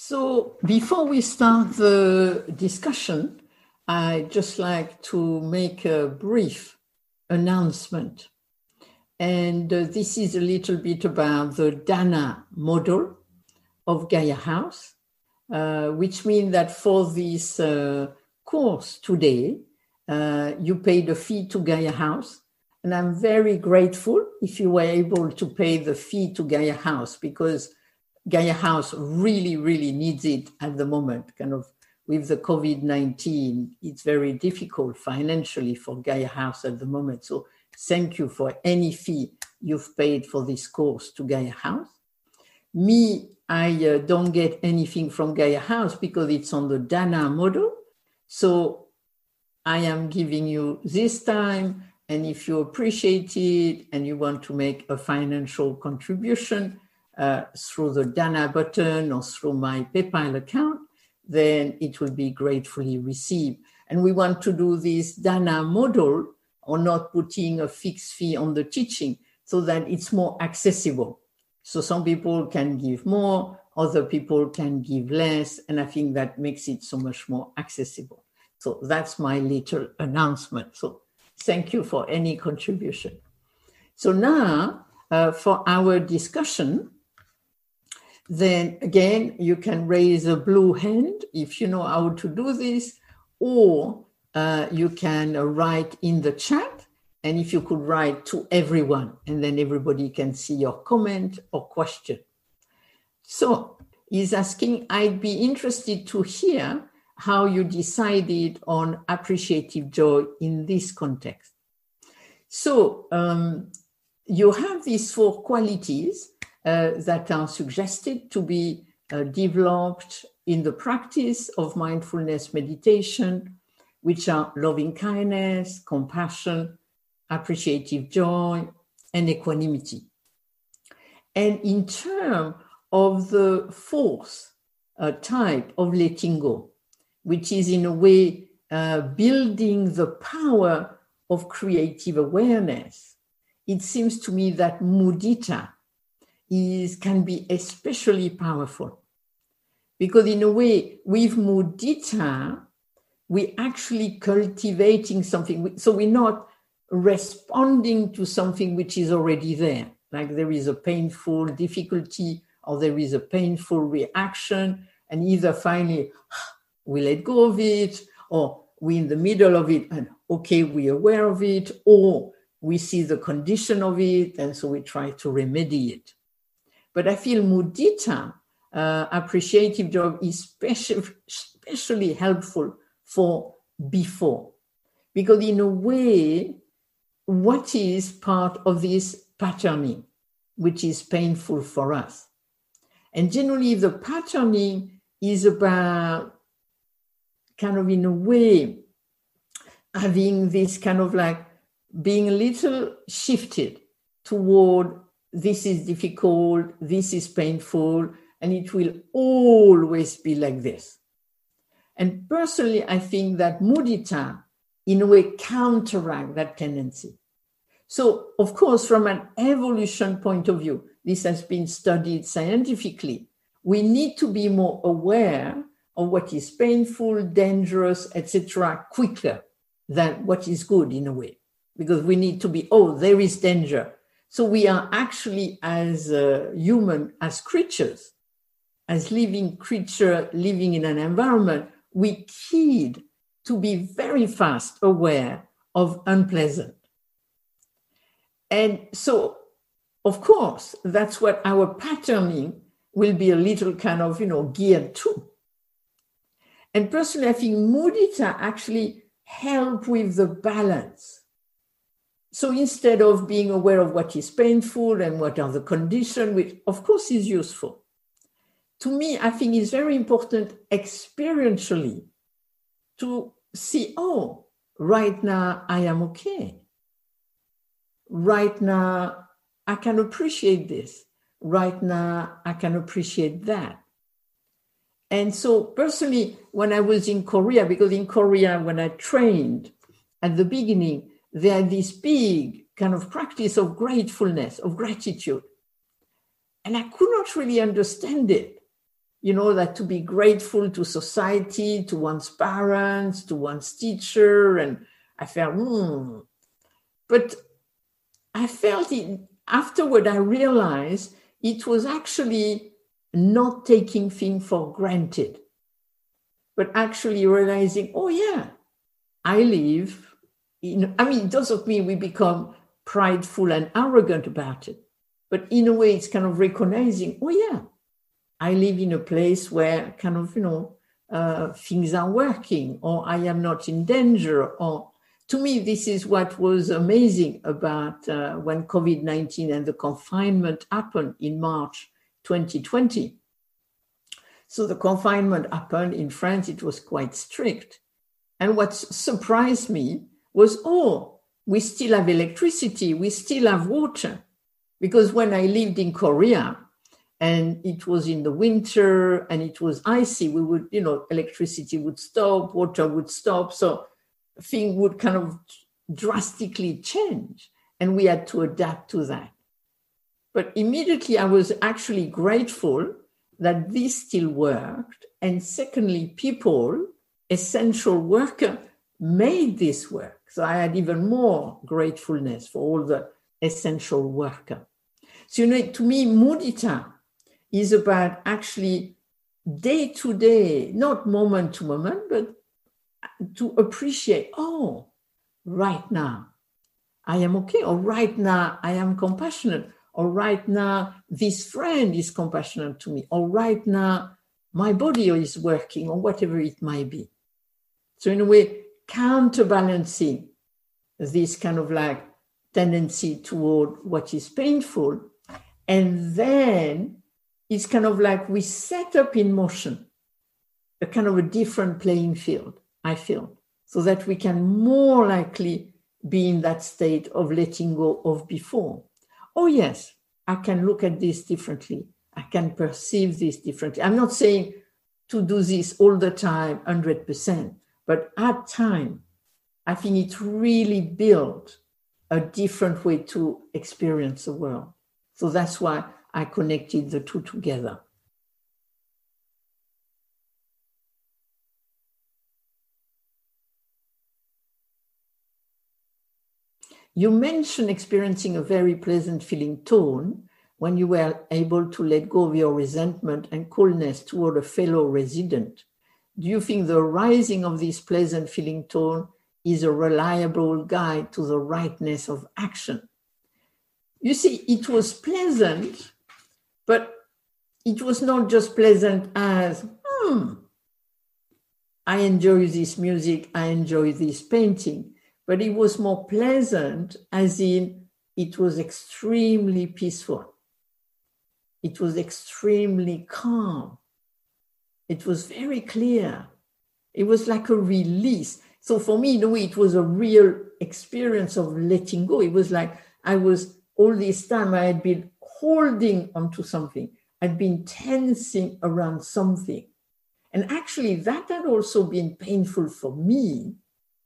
So before we start the discussion, I'd just like to make a brief announcement. And uh, this is a little bit about the Dana model of Gaia House, uh, which means that for this uh, course today, uh, you paid a fee to Gaia House. And I'm very grateful if you were able to pay the fee to Gaia House because Gaia House really, really needs it at the moment. Kind of with the COVID 19, it's very difficult financially for Gaia House at the moment. So thank you for any fee you've paid for this course to Gaia House. Me, I uh, don't get anything from Gaia House because it's on the Dana model. So I am giving you this time. And if you appreciate it and you want to make a financial contribution, uh, through the Dana button or through my PayPal account, then it will be gratefully received. And we want to do this Dana model or not putting a fixed fee on the teaching so that it's more accessible. So some people can give more, other people can give less, and I think that makes it so much more accessible. So that's my little announcement. So thank you for any contribution. So now uh, for our discussion, then again, you can raise a blue hand if you know how to do this, or uh, you can write in the chat. And if you could write to everyone, and then everybody can see your comment or question. So he's asking, I'd be interested to hear how you decided on appreciative joy in this context. So um, you have these four qualities that are suggested to be uh, developed in the practice of mindfulness meditation, which are loving kindness, compassion, appreciative joy, and equanimity. And in terms of the fourth uh, type of letting go, which is in a way uh, building the power of creative awareness, it seems to me that mudita is can be especially powerful. Because in a way with mudita we're actually cultivating something. So we're not responding to something which is already there. Like there is a painful difficulty or there is a painful reaction and either finally we let go of it or we're in the middle of it and okay we're aware of it or we see the condition of it and so we try to remedy it but I feel mudita, uh, appreciative joy, is special, especially helpful for before. Because in a way, what is part of this patterning, which is painful for us? And generally, the patterning is about kind of in a way having this kind of like being a little shifted toward this is difficult, this is painful, and it will always be like this. And personally, I think that mudita, in a way, counteract that tendency. So, of course, from an evolution point of view, this has been studied scientifically. We need to be more aware of what is painful, dangerous, etc., quicker. than what is good in a way, because we need to be, oh, there is danger. So we are actually, as uh, human, as creatures, as living creature living in an environment, we need to be very fast aware of unpleasant. And so, of course, that's what our patterning will be a little kind of, you know, geared to. And personally, I think mudita actually help with the balance. So instead of being aware of what is painful and what are the conditions, which of course is useful, to me, I think it's very important experientially to see, oh, right now I am okay. Right now I can appreciate this. Right now I can appreciate that. And so, personally, when I was in Korea, because in Korea, when I trained at the beginning, had this big kind of practice of gratefulness, of gratitude. And I could not really understand it. You know, that to be grateful to society, to one's parents, to one's teacher. And I felt, hmm. But I felt it afterward, I realized it was actually not taking things for granted, but actually realizing, oh, yeah, I live in, I mean, it doesn't mean we become prideful and arrogant about it, but in a way, it's kind of recognizing, oh, yeah, I live in a place where kind of, you know, uh, things are working, or I am not in danger, or to me, this is what was amazing about uh, when COVID 19 and the confinement happened in March 2020. So the confinement happened in France, it was quite strict. And what surprised me was, oh, we still have electricity, we still have water. Because when I lived in Korea and it was in the winter and it was icy, we would, you know, electricity would stop, water would stop. So things would kind of drastically change. And we had to adapt to that. But immediately I was actually grateful that this still worked. And secondly, people, essential worker, made this work. So I had even more gratefulness for all the essential worker. So, you know, to me, mudita is about actually day to day, not moment to moment, but to appreciate, oh, right now I am okay, or right now I am compassionate, or right now this friend is compassionate to me, or right now my body is working, or whatever it might be. So, in a way, counterbalancing this kind of like tendency toward what is painful. And then it's kind of like we set up in motion a kind of a different playing field, I feel, so that we can more likely be in that state of letting go of before oh, yes, I can look at this differently. I can perceive this differently. I'm not saying to do this all the time, 100%, but at time, I think it really built a different way to experience the world. So that's why I connected the two together. You mentioned experiencing a very pleasant feeling tone when you were able to let go of your resentment and coolness toward a fellow resident. Do you think the rising of this pleasant feeling tone is a reliable guide to the rightness of action? You see, it was pleasant, but it was not just pleasant as, hmm, I enjoy this music, I enjoy this painting but it was more pleasant, as in it was extremely peaceful. It was extremely calm. It was very clear. It was like a release. So for me, in a way, it was a real experience of letting go. It was like I was all this time I had been holding onto something. I'd been tensing around something. And actually, that had also been painful for me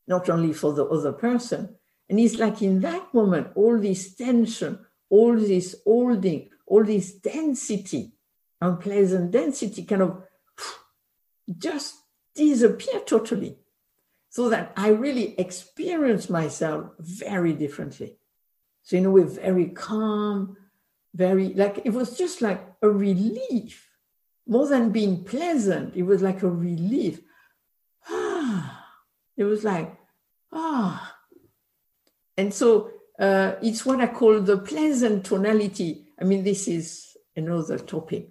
not only for the other person. And it's like in that moment, all this tension, all this holding, all this density, unpleasant density kind of just disappear totally. so that I really experience myself very differently. So, in a way, very calm, very like it was just like a relief more than being pleasant. It was like a relief. It was like, ah. And so uh, it's what I call the pleasant tonality. I mean, this is another topic.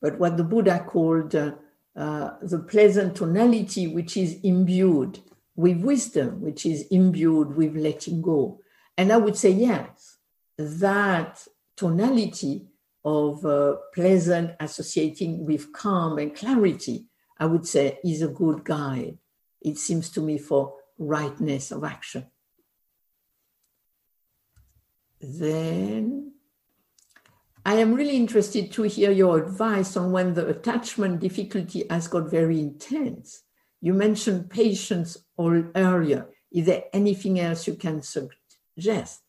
But what the Buddha called uh, uh, the pleasant tonality, which is imbued with wisdom, which is imbued with letting go. And I would say, yes, that tonality of uh, pleasant associating with calm and clarity, I would say is a good guide. It seems to me for rightness of action. Then I am really interested to hear your advice on when the attachment difficulty has got very intense. You mentioned patience all earlier. Is there anything else you can suggest?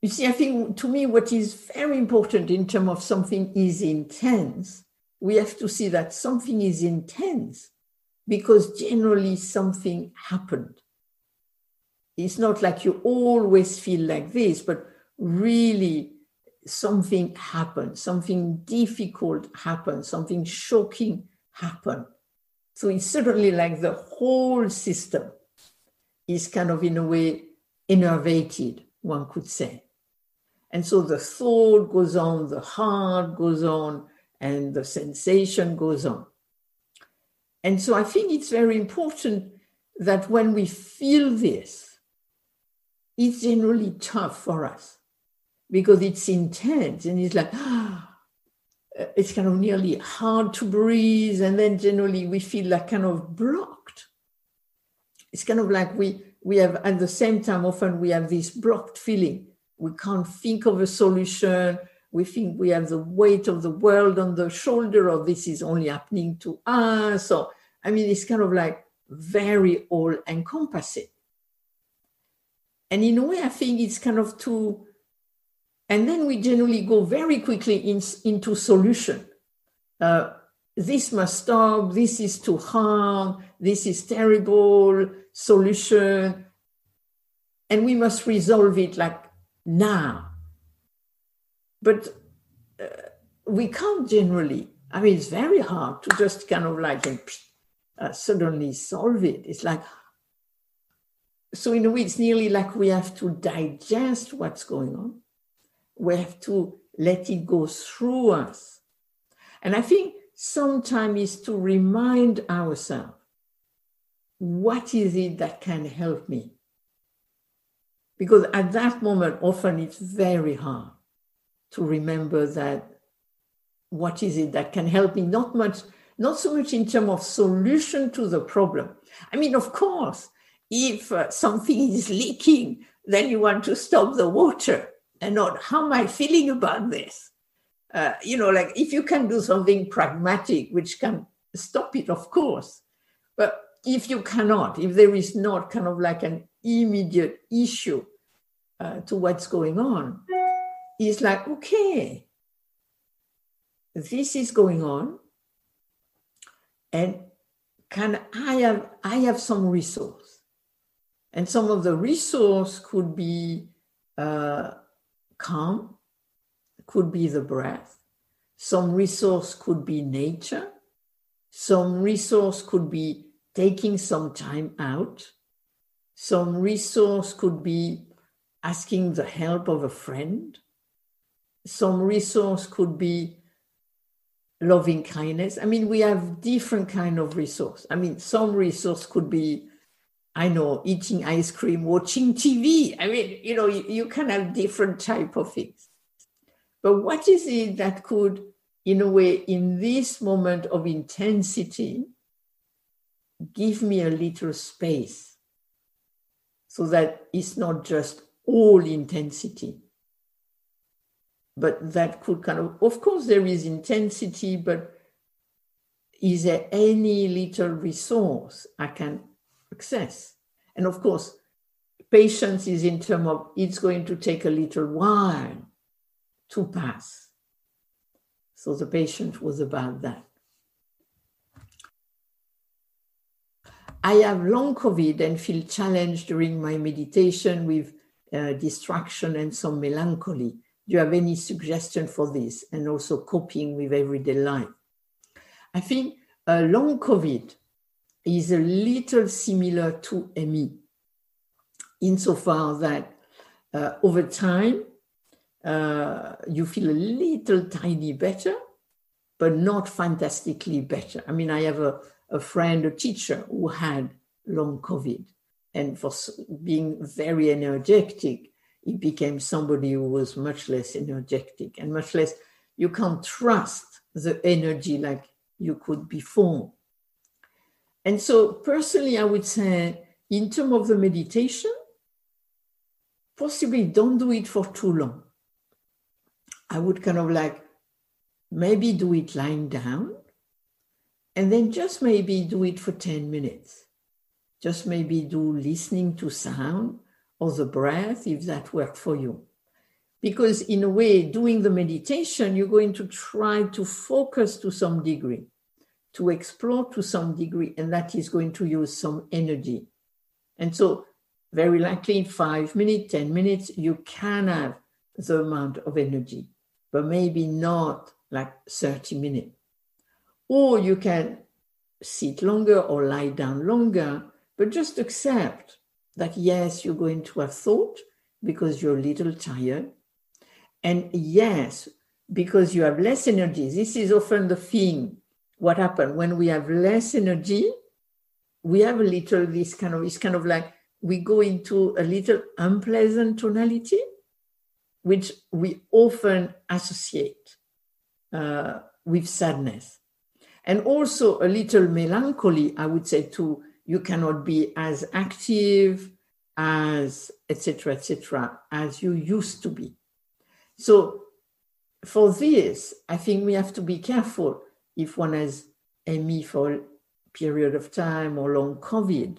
You see, I think to me, what is very important in terms of something is intense, we have to see that something is intense because generally something happened. It's not like you always feel like this, but really something happened, something difficult happened, something shocking happened. So it's certainly like the whole system is kind of in a way innervated, one could say. And so the thought goes on, the heart goes on, and the sensation goes on. And so I think it's very important that when we feel this, it's generally tough for us because it's intense and it's like, uh, it's kind of nearly hard to breathe. And then generally we feel like kind of blocked. It's kind of like we, we have, at the same time, often we have this blocked feeling we can't think of a solution. We think we have the weight of the world on the shoulder, or this is only happening to us. So I mean, it's kind of like very all encompassing. And in a way, I think it's kind of too, and then we generally go very quickly in, into solution. Uh, this must stop, this is too hard, this is terrible, solution. And we must resolve it like now. But uh, we can't generally, I mean, it's very hard to just kind of like uh, suddenly solve it. It's like, so in a way, it's nearly like we have to digest what's going on. We have to let it go through us. And I think sometimes is to remind ourselves what is it that can help me? Because at that moment, often it's very hard to remember that what is it that can help me, not much, not so much in terms of solution to the problem. I mean, of course, if uh, something is leaking, then you want to stop the water and not, how am I feeling about this? Uh, you know, like if you can do something pragmatic, which can stop it, of course. But if you cannot, if there is not kind of like an immediate issue uh, to what's going on, it's like, okay, this is going on, and can I have I have some resource, and some of the resource could be uh, calm, could be the breath, some resource could be nature, some resource could be taking some time out. Some resource could be asking the help of a friend. Some resource could be loving kindness. I mean, we have different kind of resource. I mean, some resource could be, I know, eating ice cream, watching TV. I mean, you know, you, you can have different type of things. But what is it that could, in a way, in this moment of intensity, give me a little space so that it's not just all intensity. But that could kind of, of course, there is intensity, but is there any little resource I can access? And of course, patience is in terms of it's going to take a little while to pass. So the patient was about that. I have long COVID and feel challenged during my meditation with uh, distraction and some melancholy. Do you have any suggestion for this? And also coping with everyday life. I think uh, long COVID is a little similar to ME insofar that uh, over time uh, you feel a little tiny better, but not fantastically better. I mean, I have a, a friend, a teacher who had long COVID, and for being very energetic, he became somebody who was much less energetic and much less. You can't trust the energy like you could before. And so, personally, I would say, in terms of the meditation, possibly don't do it for too long. I would kind of like maybe do it lying down and then just maybe do it for 10 minutes. Just maybe do listening to sound or the breath if that worked for you. Because in a way, doing the meditation, you're going to try to focus to some degree, to explore to some degree, and that is going to use some energy. And so, very likely in five minutes, 10 minutes, you can have the amount of energy, but maybe not like 30 minutes. Or you can sit longer or lie down longer, but just accept that yes, you're going to have thought because you're a little tired. And yes, because you have less energy. This is often the thing. What happens when we have less energy? We have a little this kind of, it's kind of like we go into a little unpleasant tonality, which we often associate uh, with sadness. And also a little melancholy, I would say, too. You cannot be as active as etc. etc. as you used to be. So for this, I think we have to be careful if one has ME for a period of time or long COVID,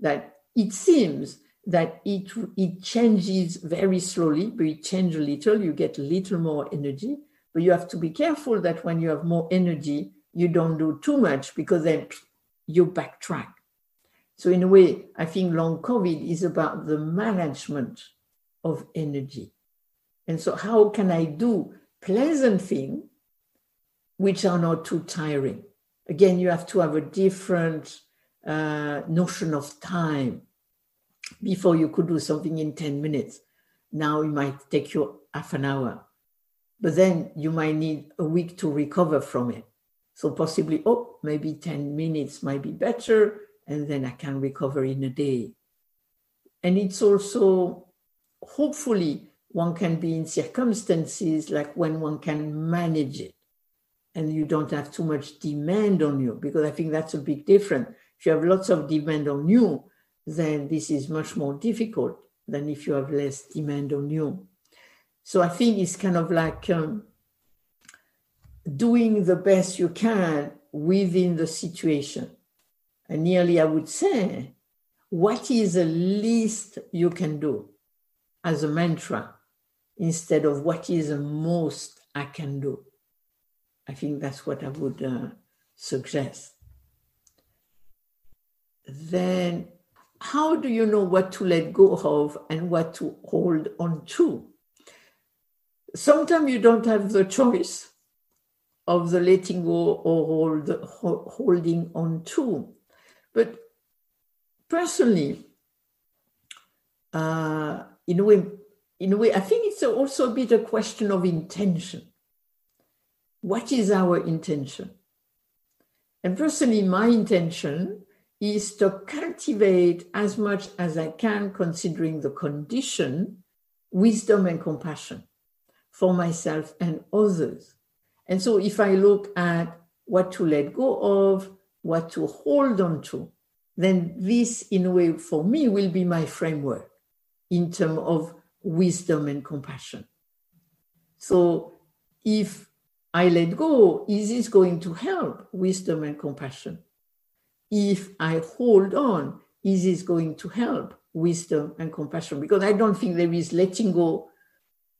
that it seems that it, it changes very slowly, but it changes a little, you get a little more energy. But you have to be careful that when you have more energy, you don't do too much because then you backtrack. So, in a way, I think long COVID is about the management of energy. And so, how can I do pleasant things which are not too tiring? Again, you have to have a different uh, notion of time. Before you could do something in 10 minutes. Now it might take you half an hour but then you might need a week to recover from it. So possibly, oh, maybe 10 minutes might be better, and then I can recover in a day. And it's also, hopefully, one can be in circumstances like when one can manage it and you don't have too much demand on you, because I think that's a big difference. If you have lots of demand on you, then this is much more difficult than if you have less demand on you. So I think it's kind of like um, doing the best you can within the situation. And nearly, I would say, what is the least you can do as a mantra instead of what is the most I can do? I think that's what I would uh, suggest. Then, how do you know what to let go of and what to hold on to? sometimes you don't have the choice of the letting go or hold, holding on to. But personally, uh, in a way, in a way, I think it's also a bit a question of intention. What is our intention? And personally, my intention is to cultivate as much as I can, considering the condition, wisdom and compassion for myself and others. And so if I look at what to let go of, what to hold on to, then this, in a way, for me, will be my framework in terms of wisdom and compassion. So if I let go, is this going to help wisdom and compassion? If I hold on, is this going to help wisdom and compassion? Because I don't think there is letting go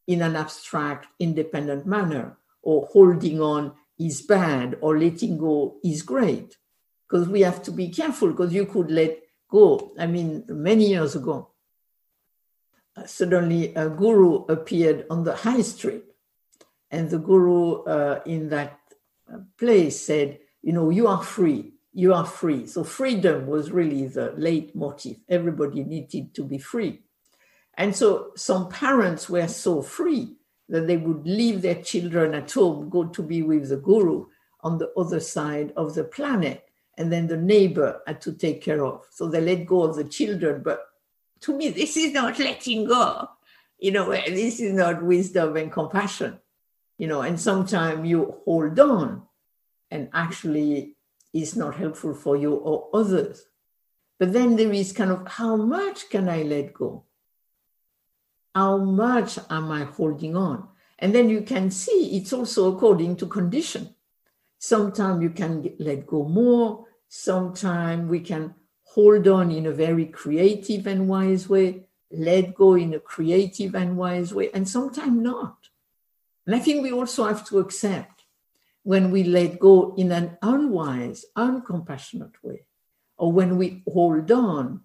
in an abstract, independent manner, or holding on is bad, or letting go is great. because we have to be careful because you could let go. I mean, many years ago, uh, suddenly a guru appeared on the high street, and the guru uh, in that place said, You know, you are free. You are free. So, freedom was really the leitmotif. Everybody needed to be free. And so, some parents were so free that they would leave their children at home, go to be with the guru on the other side of the planet and then the neighbor had to take care of. So they let go of the children. But to me, this is not letting go. You know, this is not wisdom and compassion. You know, and sometimes you hold on and actually it's not helpful for you or others. But then there is kind of how much can I let go? How much am I holding on? And then you can see it's also according to condition. Sometimes you can let go more. Sometimes we can hold on in a very creative and wise way, let go in a creative and wise way, and sometimes not. And I think we also have to accept when we let go in an unwise, uncompassionate way, or when we hold on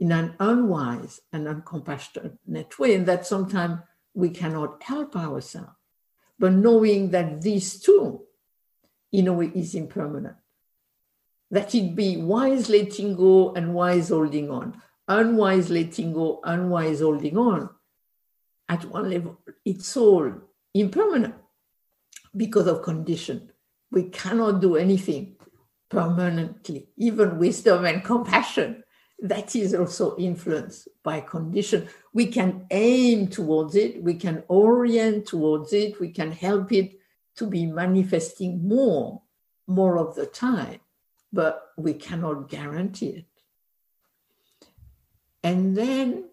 in an unwise and uncompassionate way, and that sometimes we cannot help ourselves. But knowing that these two in a way is impermanent. That it be wise letting go and wise holding on, unwise letting go, unwise holding on. At one level, it's all impermanent because of condition. We cannot do anything permanently, even wisdom and compassion. That is also influenced by condition. We can aim towards it, we can orient towards it, we can help it to be manifesting more, more of the time, but we cannot guarantee it. And then,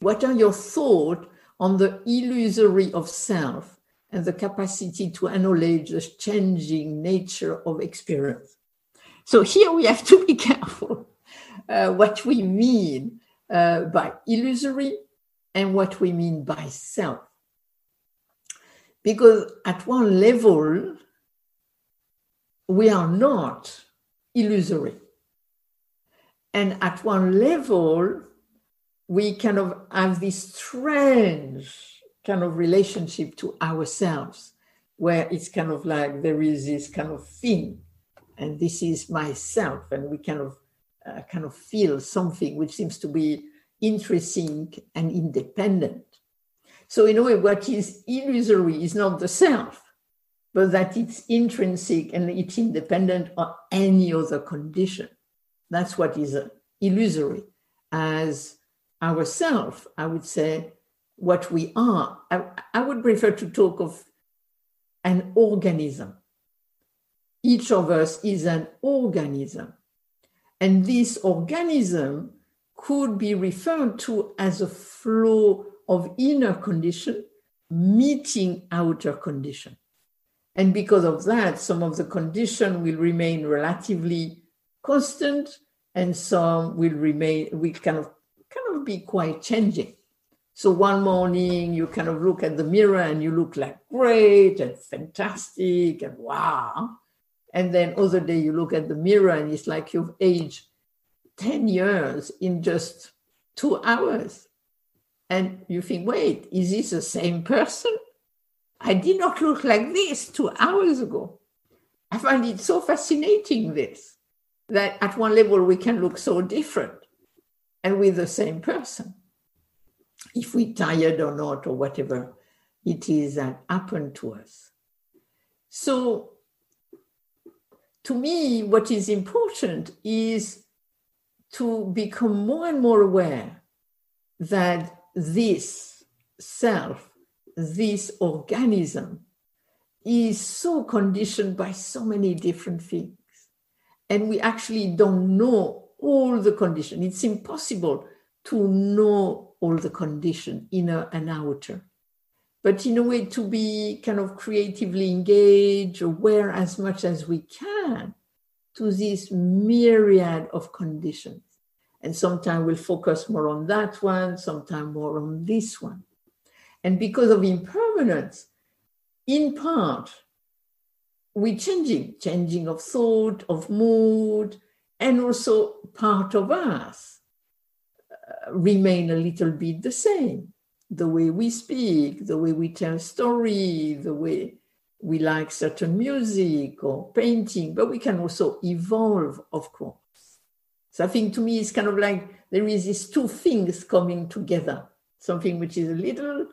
what are your thoughts on the illusory of self and the capacity to acknowledge the changing nature of experience? So, here we have to be careful uh, what we mean uh, by illusory and what we mean by self. Because at one level, we are not illusory. And at one level, we kind of have this strange kind of relationship to ourselves, where it's kind of like there is this kind of thing, and this is myself, and we kind of uh, kind of feel something which seems to be interesting and independent. So, in a way, what is illusory is not the self, but that it's intrinsic and it's independent of any other condition. That's what is illusory. As ourself, I would say, what we are. I, I would prefer to talk of an organism. Each of us is an organism. And this organism could be referred to as a flow of inner condition meeting outer condition. And because of that, some of the condition will remain relatively constant and some will remain, will kind of be quite changing. So one morning you kind of look at the mirror and you look like great and fantastic and wow. And then other day you look at the mirror and it's like you've aged 10 years in just two hours. And you think, wait, is this the same person? I did not look like this two hours ago. I find it so fascinating, this, that at one level we can look so different and with the same person. If we're tired or not, or whatever it is that happened to us. So, to me, what is important is to become more and more aware that this self, this organism, is so conditioned by so many different things. And we actually don't know all the condition. It's impossible to know all the condition, inner and outer. But in a way, to be kind of creatively engaged, aware as much as we can to this myriad of conditions. And sometimes we'll focus more on that one, sometimes more on this one. And because of impermanence, in part, we're changing, changing of thought, of mood, and also part of us uh, remain a little bit the same. The way we speak, the way we tell story, the way we like certain music or painting, but we can also evolve, of course. So I think to me, it's kind of like there is these two things coming together something which is a little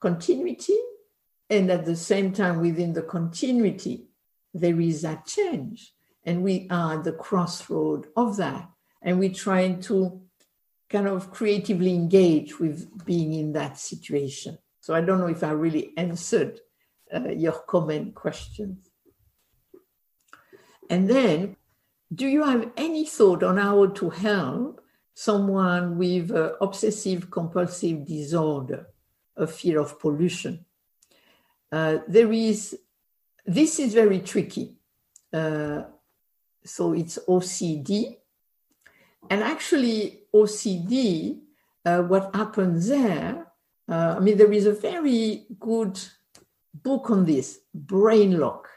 continuity, and at the same time, within the continuity, there is that change. And we are the crossroad of that. And we're trying to kind of creatively engage with being in that situation. So I don't know if I really answered uh, your comment question. And then, do you have any thought on how to help someone with uh, obsessive compulsive disorder, a fear of pollution? Uh, there is, this is very tricky. So it's OCD. And actually, OCD, uh, what happens there, uh, I mean, there is a very good book on this, Brain Lock.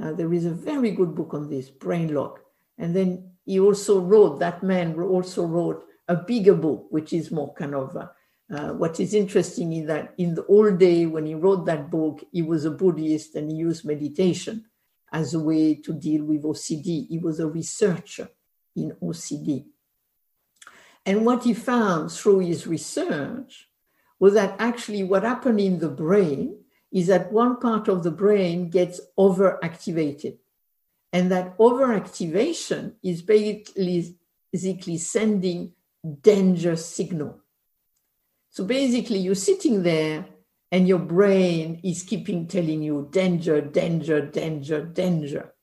Uh, there is a very good book on this, Brain Lock. And then he also wrote, that man also wrote a bigger book, which is more kind of uh, uh, what is interesting is that in the old day when he wrote that book, he was a Buddhist and he used meditation as a way to deal with OCD. He was a researcher in OCD. And what he found through his research was that actually what happened in the brain is that one part of the brain gets overactivated. And that overactivation is basically, sending danger signal. So basically, you're sitting there and your brain is keeping telling you danger, danger, danger, danger.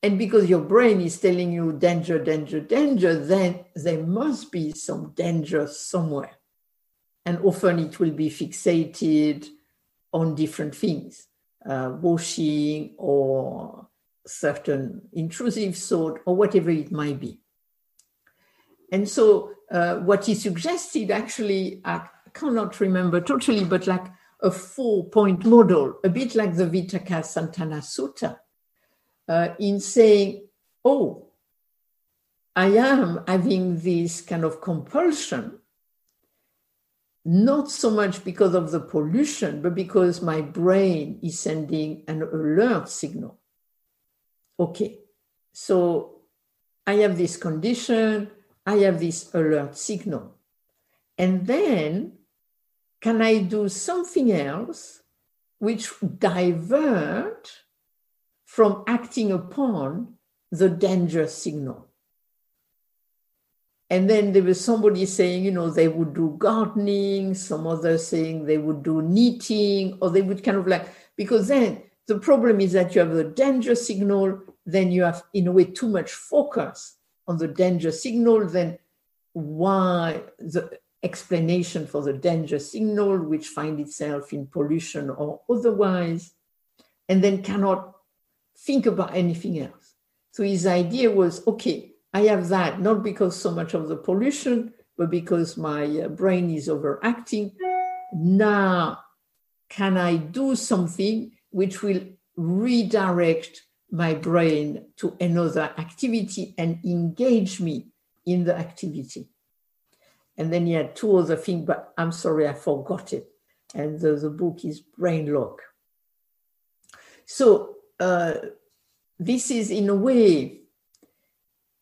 And because your brain is telling you danger, danger, danger, then there must be some danger somewhere. And often it will be fixated on different things, uh, washing or certain intrusive thought or whatever it might be. And so, uh, what he suggested actually, cannot remember totally, but like a four point model, a bit like the Vitakka Sutta, uh, in saying, oh, I am having this kind of compulsion, not so much because of the pollution, but because my brain is sending an alert signal okay, so I have this condition, I have this alert signal. And then can I do something else which divert from acting upon the danger signal? And then there was somebody saying, you know, they would do gardening, some other saying they would do knitting, or they would kind of like, because then the problem is that you have a danger signal, then you have, in a way, too much focus on the danger signal, then why the explanation for the danger signal, which find itself in pollution or otherwise, and then cannot think about anything else. So his idea was okay, I have that, not because so much of the pollution, but because my uh, brain is overacting. Now, can I do something which will redirect my brain to another activity and engage me in the activity. And then he had two other things, but I'm sorry, I forgot it. And the, the book is Brain Lock. So uh, this is in a way,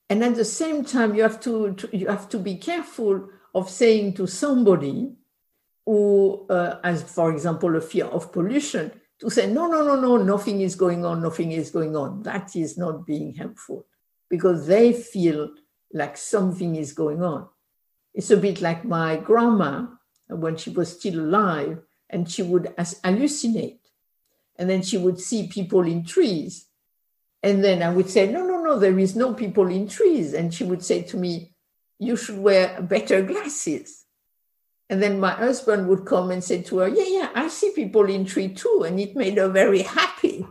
and at the same time, you have to, to you have to be careful of saying to somebody who, uh, as for example, a fear of pollution, to say, no, no, no, no, nothing is going on, nothing is going on. That is not being helpful because they feel like something is going on. It's a bit like my grandma when she was still alive and she would hallucinate. And then she would see people in trees. And then I would say, no, no, no, there is no people in trees. And she would say to me, you should wear better glasses. And then my husband would come and say to her, Yeah, yeah, I see people in tree too. And it made her very happy.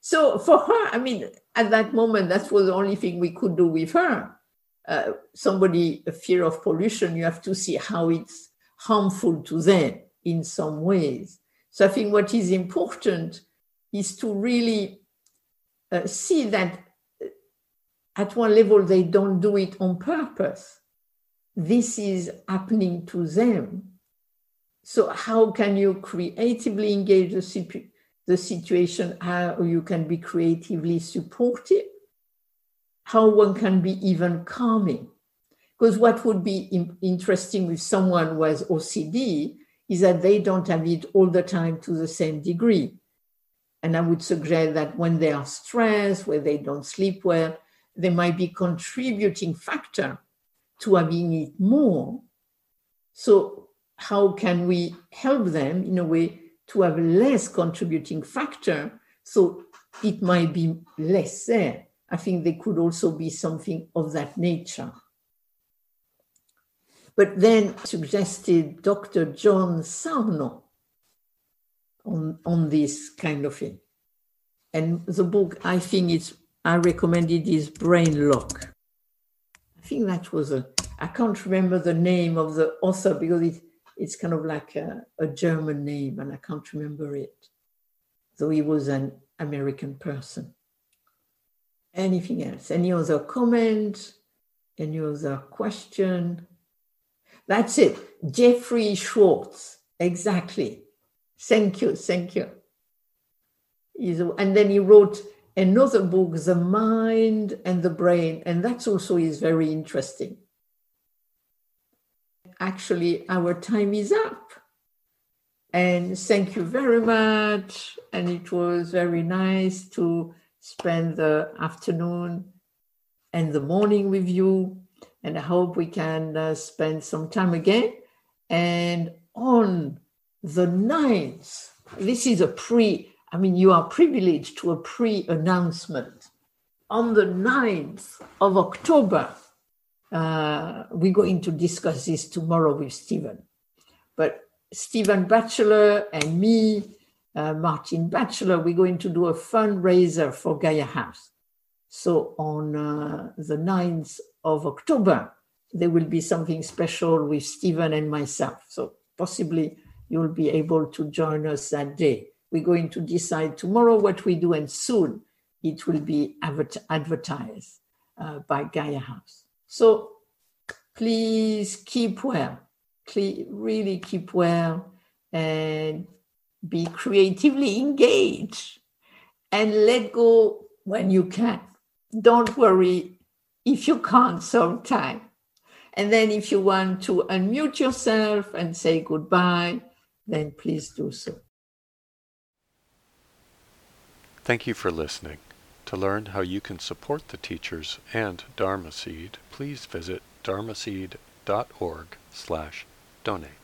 So for her, I mean, at that moment, that was the only thing we could do with her. Uh, somebody, a fear of pollution, you have to see how it's harmful to them in some ways. So I think what is important is to really uh, see that at one level they don't do it on purpose. This is happening to them. So, how can you creatively engage the, situ- the situation? How you can be creatively supportive? How one can be even calming? Because what would be interesting with someone who has OCD is that they don't have it all the time to the same degree. And I would suggest that when they are stressed, when they don't sleep well, they might be contributing factor to having it more. So how can we help them in a way to have less contributing factor so it might be less there? I think there could also be something of that nature. But then suggested Dr. John Sarno on, on this kind of thing. And the book, I think it's, I recommended is Brain Lock. I think that was a, I can't remember the name of the author because it, it's kind of like a, a German name and I can't remember it, though he was an American person. Anything else? Any other comment? Any other question? That's it. Jeffrey Schwartz. Exactly. Thank you. Thank you. And then he wrote another book, The Mind and the Brain. And that also is very interesting. Actually, our time is up. And thank you very much. And it was very nice to spend the afternoon and the morning with you and I hope we can uh, spend some time again. And on the 9th, this is a pre, I mean, you are privileged to a pre announcement. On the 9th of October, uh, we're going to discuss this tomorrow with Stephen. But Stephen Batchelor and me, uh, Martine Batchelor, we're going to do a fundraiser for Gaia House. So on uh, the 9th of October, there will be something special with Stephen and myself. So possibly you'll be able to join us that day. We're going to decide tomorrow what we do, and soon it will be advertised uh, by Gaia House. So please keep well, really keep well, and be creatively engaged and let go when you can. Don't worry if you can't sometime. And then if you want to unmute yourself and say goodbye, then please do so. Thank you for listening. To learn how you can support the teachers and Dharma Seed, please visit dharmaseed.org slash donate.